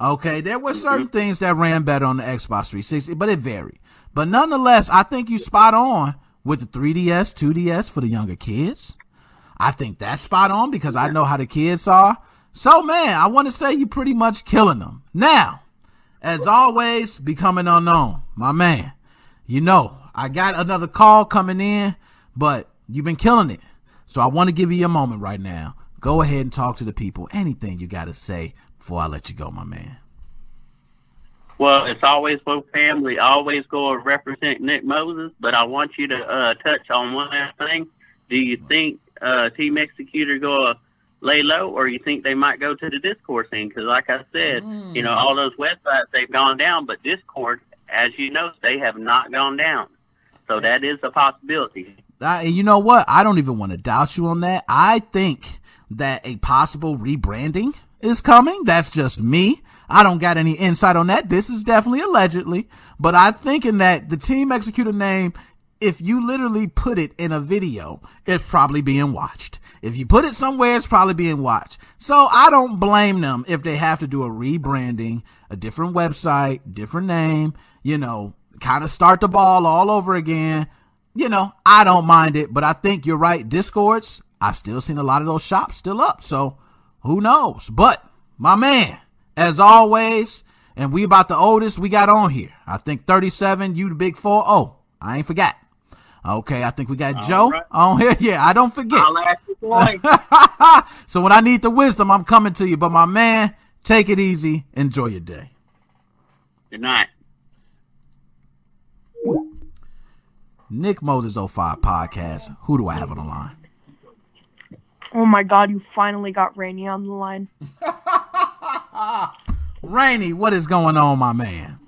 Okay, there were certain things that ran better on the Xbox 360, but it varied. But nonetheless, I think you spot on with the 3DS, 2DS for the younger kids. I think that's spot on because I know how the kids are. So man, I want to say you pretty much killing them. Now, as always, becoming unknown, my man. You know, I got another call coming in, but you've been killing it. So I want to give you a moment right now. Go ahead and talk to the people. Anything you got to say before I let you go, my man. Well, it's always for family. Always go and represent Nick Moses. But I want you to uh, touch on one last thing. Do you think uh, Team Xecuter go to lay low, or you think they might go to the Discord scene? Because, like I said, you know, all those websites they've gone down, but Discord, as you know, they have not gone down. So that is a possibility. You know what? I don't even want to doubt you on that. I think that a possible rebranding is coming. That's just me. I don't got any insight on that. This is definitely allegedly, but I'm thinking that the team Xecuter name, if you literally put it in a video, it's probably being watched. If you put it somewhere, it's probably being watched. So I don't blame them if they have to do a rebranding, a different website, different name, you know, kind of start the ball all over again you know, I don't mind it, but I think you're right. Discords, I've still seen a lot of those shops still up. So who knows? But my man, as always, and we about the oldest we got on here. I think 37, you the big four. Oh, I ain't forgot. Okay, I think we got Joe right. on here. Yeah, I don't forget. I'll ask you so when I need the wisdom, I'm coming to you. But my man, take it easy. Enjoy your day. Good night. Nick Moses 05 podcast. Who do I have on the line? Oh my god, you finally got Rainy on the line. Rainy, what is going on, my man?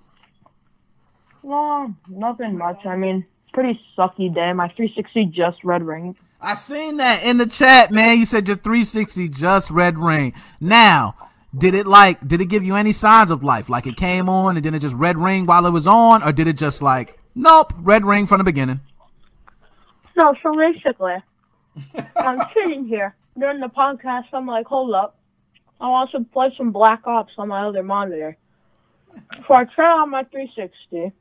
Well, nothing much. I mean, pretty sucky day. My 360 just red ring. I seen that in the chat, man. You said your 360 just red ring. Now, did it like did it give you any signs of life? Like it came on and then it just red ring while it was on, or did it just like nope, red ring from the beginning? No, so basically, I'm sitting here during the podcast. I'm like, hold up. I want to play some Black Ops on my other monitor. So I turn on my 360,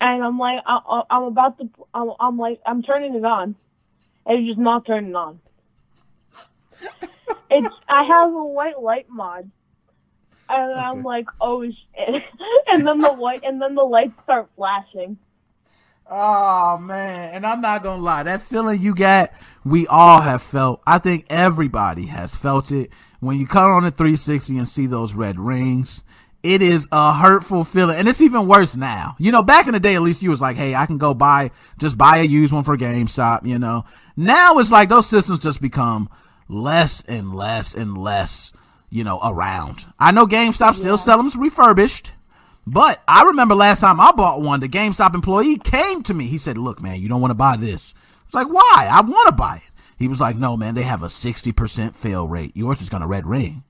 and I'm like, I, I'm about to, I'm, I'm like, I'm turning it on, and it's just not turning on. It's, I have a white light mod, and I'm like, oh shit, and then the white, and then the lights start flashing. Oh man, and I'm not gonna lie, that feeling you got, we all have felt. I think everybody has felt it when you cut on the 360 and see those red rings. It is a hurtful feeling, and it's even worse now. You know, back in the day, at least you was like, "Hey, I can go buy, just buy a used one for GameStop." You know, now it's like those systems just become less and less and less, you know, around. I know GameStop still sell them refurbished. But I remember last time I bought one, the GameStop employee came to me. He said, Look, man, you don't want to buy this. I was like, Why? I want to buy it. He was like, No, man, they have a 60% fail rate. Yours is going to red ring.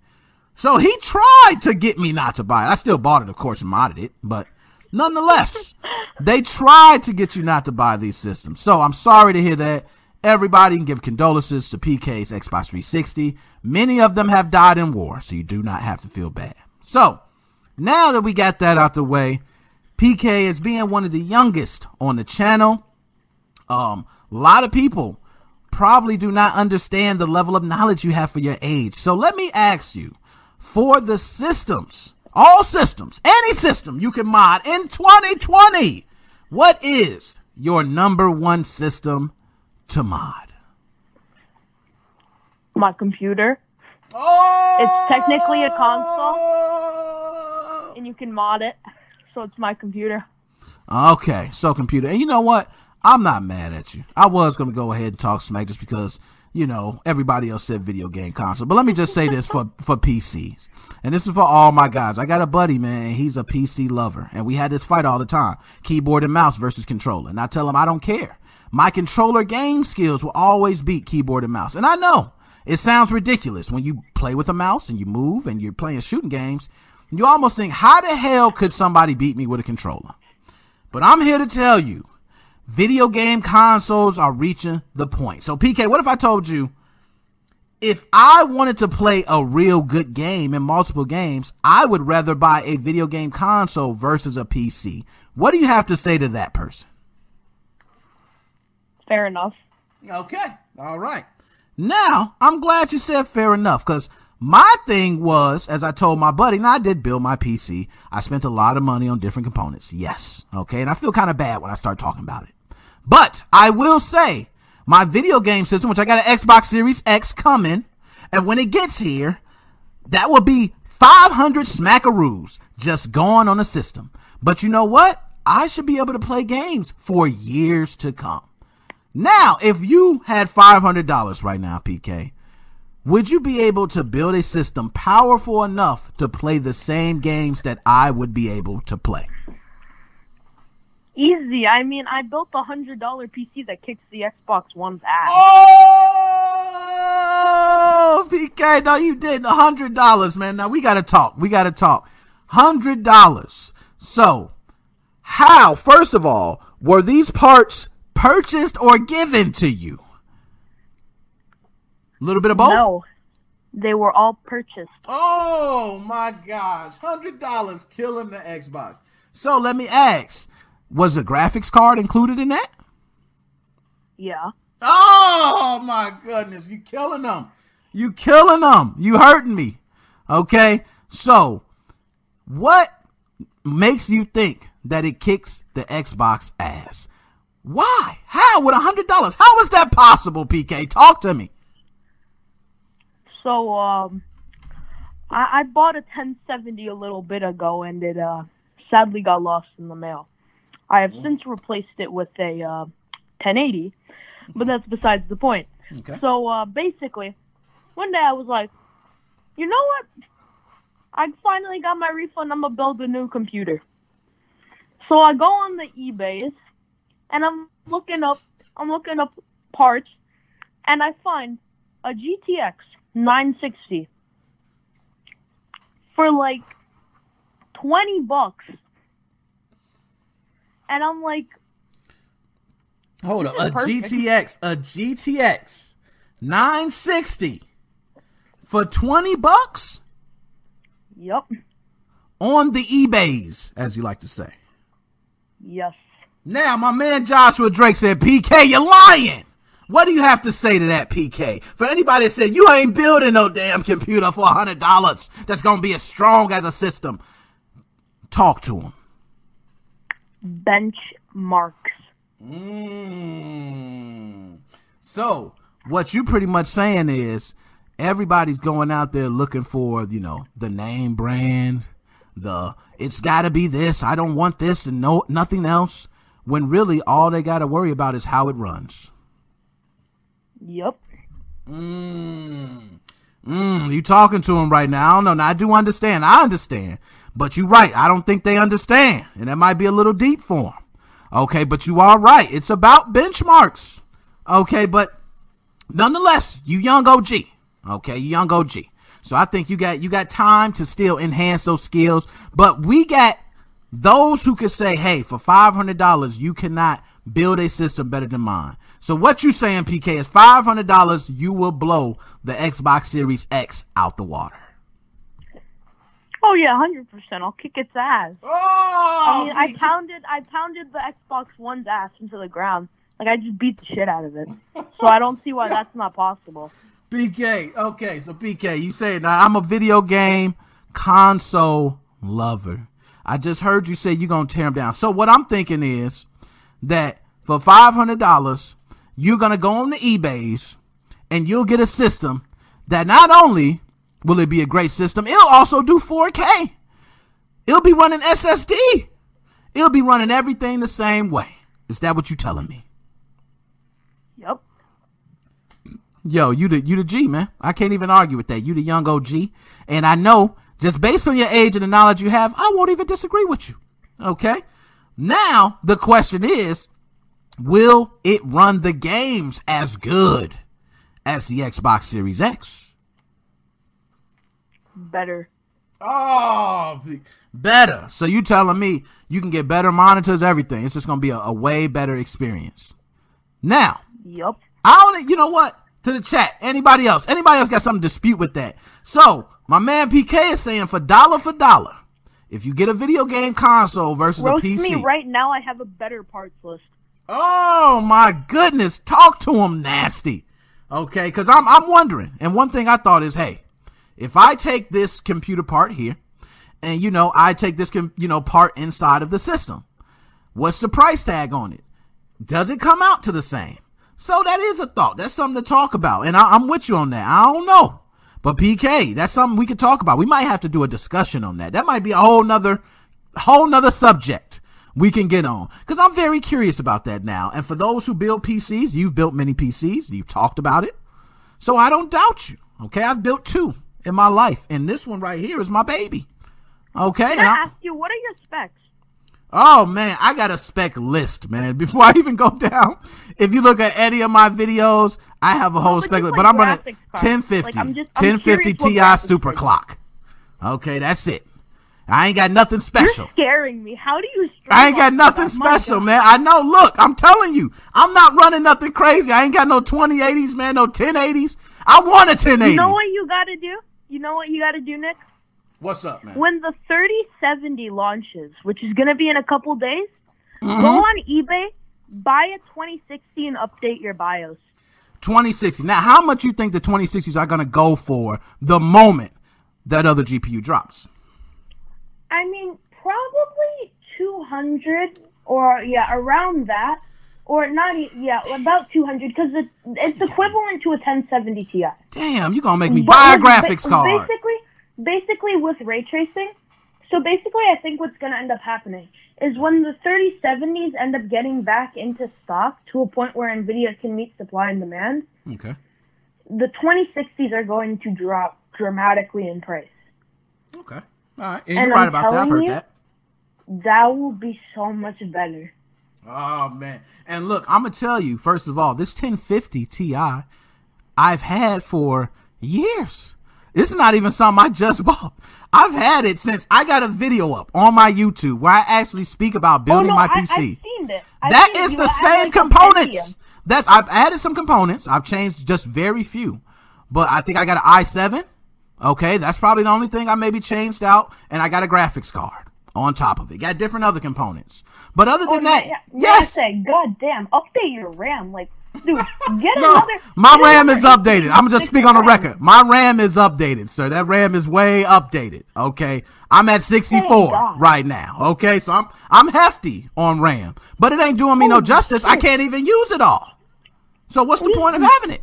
So he tried to get me not to buy it. I still bought it, of course, and modded it. But nonetheless, they tried to get you not to buy these systems. So I'm sorry to hear that. Everybody can give condolences to PK's Xbox 360. Many of them have died in war, so you do not have to feel bad. So, now that we got that out the way, PK is being one of the youngest on the channel. Um, a lot of people probably do not understand the level of knowledge you have for your age. So let me ask you, for the systems, all systems, any system you can mod in 2020, what is your number one system to mod? my computer, Oh, It's technically a console. And you can mod it. So it's my computer. Okay, so computer, and you know what? I'm not mad at you. I was gonna go ahead and talk smack just because you know everybody else said video game console, but let me just say this for for PCs, and this is for all my guys. I got a buddy, man. He's a PC lover, and we had this fight all the time: keyboard and mouse versus controller. And I tell him I don't care. My controller game skills will always beat keyboard and mouse, and I know it sounds ridiculous when you play with a mouse and you move and you're playing shooting games. You almost think, how the hell could somebody beat me with a controller? But I'm here to tell you, video game consoles are reaching the point. So, PK, what if I told you if I wanted to play a real good game in multiple games, I would rather buy a video game console versus a PC? What do you have to say to that person? Fair enough. Okay. All right. Now, I'm glad you said fair enough because my thing was, as I told my buddy, now I did build my PC. I spent a lot of money on different components. Yes. Okay. And I feel kind of bad when I start talking about it. But I will say my video game system, which I got an Xbox Series X coming, and when it gets here, that will be 500 smackaroos just going on the system. But you know what? I should be able to play games for years to come. Now, if you had $500 right now, PK, would you be able to build a system powerful enough to play the same games that I would be able to play? Easy. I mean, I built a hundred dollar PC that kicks the Xbox One's ass. Oh, PK, no, you didn't. A hundred dollars, man. Now we gotta talk. We gotta talk. Hundred dollars. So, how? First of all, were these parts purchased or given to you? A little bit of both. No, they were all purchased. Oh my gosh, hundred dollars killing the Xbox. So let me ask: Was a graphics card included in that? Yeah. Oh my goodness, you killing them. You killing them. You hurting me. Okay? So, what makes you think that it kicks the Xbox ass? Why? How? With a hundred dollars? How is that possible, PK? Talk to me. So, um, I, I bought a 1070 a little bit ago, and it uh, sadly got lost in the mail. I have since replaced it with a uh, 1080, but that's besides the point. Okay. So, uh, basically, one day I was like, you know what? I finally got my refund. I'm gonna build a new computer. So I go on the eBay's, and I'm looking up. I'm looking up parts, and I find a GTX 960 for like 20 bucks. And I'm like, Hold up. A Perfect. GTX, a GTX 960 for 20 bucks yep, on the eBays, as you like to say. yes. Now, my man Joshua Drake said, PK, you're lying. What do you have to say to that, PK? For anybody that said, you ain't building no damn computer for $100 that's going to be as strong as a system, talk to him. Benchmarks. Mm. So, what you pretty much saying is everybody's going out there looking for, you know, the name brand, the it's got to be this, I don't want this and no nothing else, when really all they got to worry about is how it runs. Yep. Mm. Mm, you talking to him right now. Don't know. I do understand. I understand. But you're right. I don't think they understand. And that might be a little deep for them. Okay, but you are right. It's about benchmarks. Okay, but nonetheless, you young OG. Okay, you young OG. So I think you got you got time to still enhance those skills. But we got those who could say, hey, for five hundred dollars, you cannot build a system better than mine. So what you saying, PK, is five hundred dollars, you will blow the Xbox Series X out the water. Oh yeah, hundred percent. I'll kick its ass. Oh, I mean, I pounded, I pounded the Xbox One's ass into the ground. Like I just beat the shit out of it. So I don't see why that's not possible. BK. Okay, so BK, you say now I'm a video game console lover. I just heard you say you're gonna tear them down. So what I'm thinking is that for five hundred dollars, you're gonna go on the eBay's and you'll get a system that not only will it be a great system, it'll also do 4K. It'll be running SSD. It'll be running everything the same way. Is that what you're telling me? Yep. Yo, you the you the G man. I can't even argue with that. You the young OG, and I know just based on your age and the knowledge you have, I won't even disagree with you. Okay. Now the question is, will it run the games as good as the Xbox Series X? Better. Oh, better. So you telling me you can get better monitors, everything? It's just gonna be a, a way better experience. Now, Yep. I don't. You know what? To the chat. Anybody else? Anybody else got something to dispute with that? So my man PK is saying for dollar for dollar, if you get a video game console versus Roast a PC. me right now. I have a better parts list. Oh my goodness! Talk to him nasty. Okay, because I'm I'm wondering, and one thing I thought is, hey, if I take this computer part here, and you know I take this com- you know part inside of the system, what's the price tag on it? Does it come out to the same? So that is a thought. That's something to talk about, and I, I'm with you on that. I don't know, but PK, that's something we could talk about. We might have to do a discussion on that. That might be a whole nother, whole nother subject we can get on because I'm very curious about that now. And for those who build PCs, you've built many PCs. You've talked about it, so I don't doubt you. Okay, I've built two in my life, and this one right here is my baby. Okay, Can I I- ask you what are your specs? Oh man, I got a spec list, man. Before I even go down, if you look at any of my videos, I have a whole spec list. But I'm running graphics 1050, Like, I'm just- I'm 1050 Ti super clock. Okay, that's it. I ain't got nothing special. You're scaring me. How do you? I ain't got nothing off of that? My special, God. man. I know. Look, I'm telling you, I'm not running nothing crazy. I ain't got no 2080s, man. No 1080s. I want a 1080. You know what you gotta do? You know what you gotta do, Nick? What's up, man? When the 3070 launches, which is gonna be in a couple days, Mm-hmm. go on eBay, buy a 2060 and update your BIOS. 2060. Now, how much you think the 2060s are gonna go for the moment that other GPU drops? I mean, probably 200 or yeah, around that, or not. Yeah, about 200 because it, it's equivalent to a 1070 Ti. Damn, you're gonna make me But buy a graphics ba- card. Basically, basically with ray tracing. So basically, I think what's going to end up happening is when the 3070s end up getting back into stock to a point where Nvidia can meet supply and demand, Okay. the 2060s are going to drop dramatically in price. Okay. All right. And, And you're right I'm about that. I've heard you- that. That will be so much better. Oh man. And look, I'm gonna tell you, first of all, this 1050 Ti I've had for years. This is not even something I just bought. I've had it since I got a video up on my YouTube where I actually speak about oh, building oh, no, my I, PC. I've seen it. I've That is You the have, same components. That's I've added some components. I've changed just very few, but I think I got an i7. Okay, that's probably the only thing I maybe changed out, and I got a graphics card on top of it. Got different other components, but other Oh, than that, yeah, yeah, yes, I say, God damn, update your RAM. Like, dude, get no, another. my get RAM another is updated. I'm gonna just 86 speak on the record. My RAM is updated, sir. That RAM is way updated. Okay, I'm at 64 right now. Okay, so I'm I'm hefty on RAM, but it ain't doing me no justice. I can't even use it all. So what's the point of having it?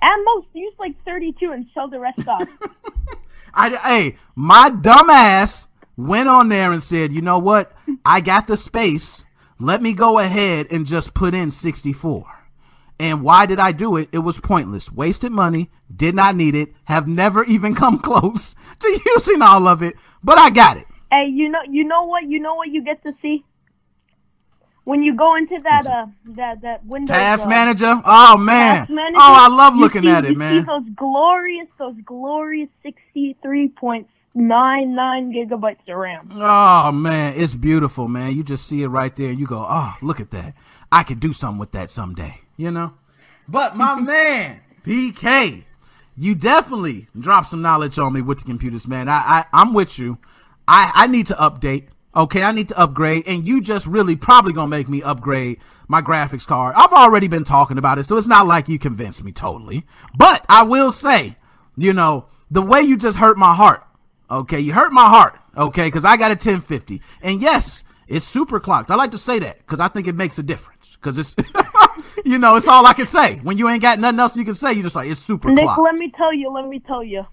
At most, use like 32 and sell the rest off. I, hey, my dumbass went on there and said, you know what? I got the space. Let me go ahead and just put in 64. And why did I do it? It was pointless. Wasted money. Did not need it. Have never even come close to using all of it. But I got it. hey, you know, you know what? You know what you get to see when you go into that uh that that Windows Task uh, manager. Oh man. Task Manager, Oh, I love looking see- at it, man. Those glorious, those glorious 63.99 gigabytes of RAM. Oh man, it's beautiful, man. You just see it right there. And you go, oh, look at that. I could do something with that someday, you know. But my man, PK, you definitely dropped some knowledge on me with the computers, man. I, I I'm with you. I I need to update. Okay, I need to upgrade, and you just really probably gonna make me upgrade my graphics card. I've already been talking about it, so it's not like you convinced me totally. But I will say, you know, the way you just hurt my heart. Okay, you hurt my heart. Okay, because I got a 1050, and yes, it's super clocked. I like to say that because I think it makes a difference. Because it's you know, it's all I can say. When you ain't got nothing else you can say, you just like it's super Nick, let me tell you, let me tell you.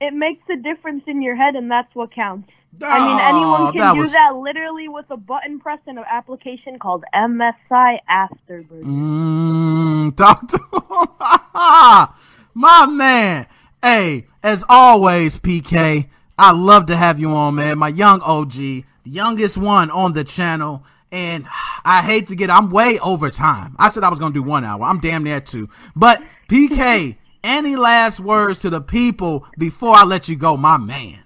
It makes a difference in your head, and that's what counts. I mean, Oh, anyone can that do was- that literally with a button press in an application called MSI Afterburner. Mm, talk to. My man. Hey, as always, PK, I love to have you on, man. My young OG, youngest one on the channel. And I hate to get, I'm way over time. I said I was going to do one hour. I'm damn near two. But PK, any last words to the people before I let you go, my man?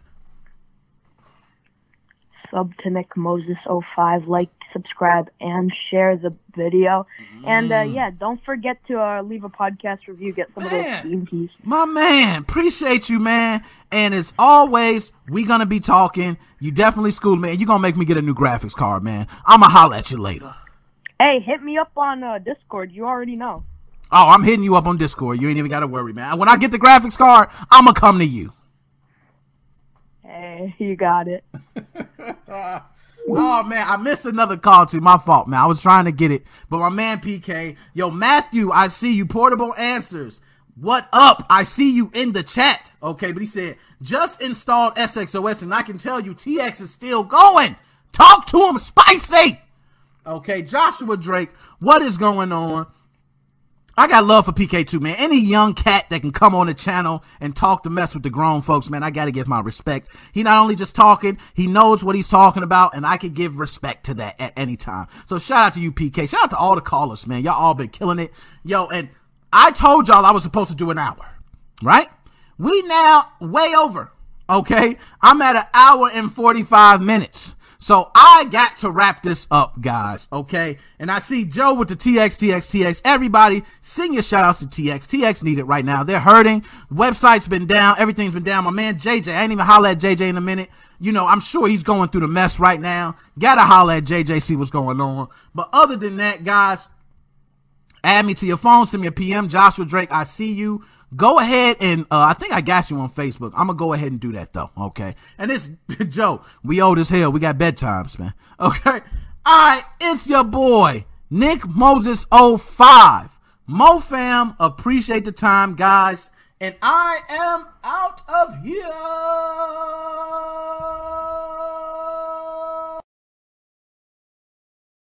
Sub to Nick Moses 05, like, subscribe, and share the video. And uh, yeah, don't forget to uh, leave a podcast review. Get some of those Man. Keys. My man, appreciate you, man. And as always, we gonna be talking. You definitely schooled me, and you gonna make me get a new graphics card, man. I'ma holla at you later. Hey, hit me up on uh, Discord. You already know. Oh, I'm hitting you up on Discord. You ain't even gotta worry, man. When I get the graphics card, I'ma come to you. Hey, you got it. Oh man, I missed another call too. My fault, man. I was trying to get it, but my man PK, yo Matthew, I see you. Portable answers. What up? I see you in the chat. Okay, but he said just installed SXOS, and I can tell you TX is still going. Talk to him, spicy. Okay, Joshua Drake, what is going on? I got love for PK too, man. Any young cat that can come on the channel and talk to mess with the grown folks, man, I gotta give my respect. He not only just talking, he knows what he's talking about, and I can give respect to that at any time. So shout out to you, PK. Shout out to all the callers, man. Y'all all been killing it. Yo, and I told y'all I was supposed to do an hour, right? We now way over. Okay, I'm at an hour and 45 minutes. So I got to wrap this up, guys. Okay. And I see Joe with the TX, TX, TX. Everybody, sing your shout outs to TX. TX need it right now. They're hurting. Website's been down. Everything's been down. My man JJ, I ain't even holler at JJ in a minute. You know, I'm sure he's going through the mess right now. Gotta holler at JJ, see what's going on. But other than that, guys, Add me to your phone. Send me a PM. Joshua Drake, I see you. Go ahead and uh, I think I got you on Facebook. I'm gonna go ahead and do that though. Okay. And it's Joe. We old as hell. We got bedtimes, man. Okay. All right. It's your boy Nick Moses 05. MoFam. Appreciate the time, guys. And I am out of here.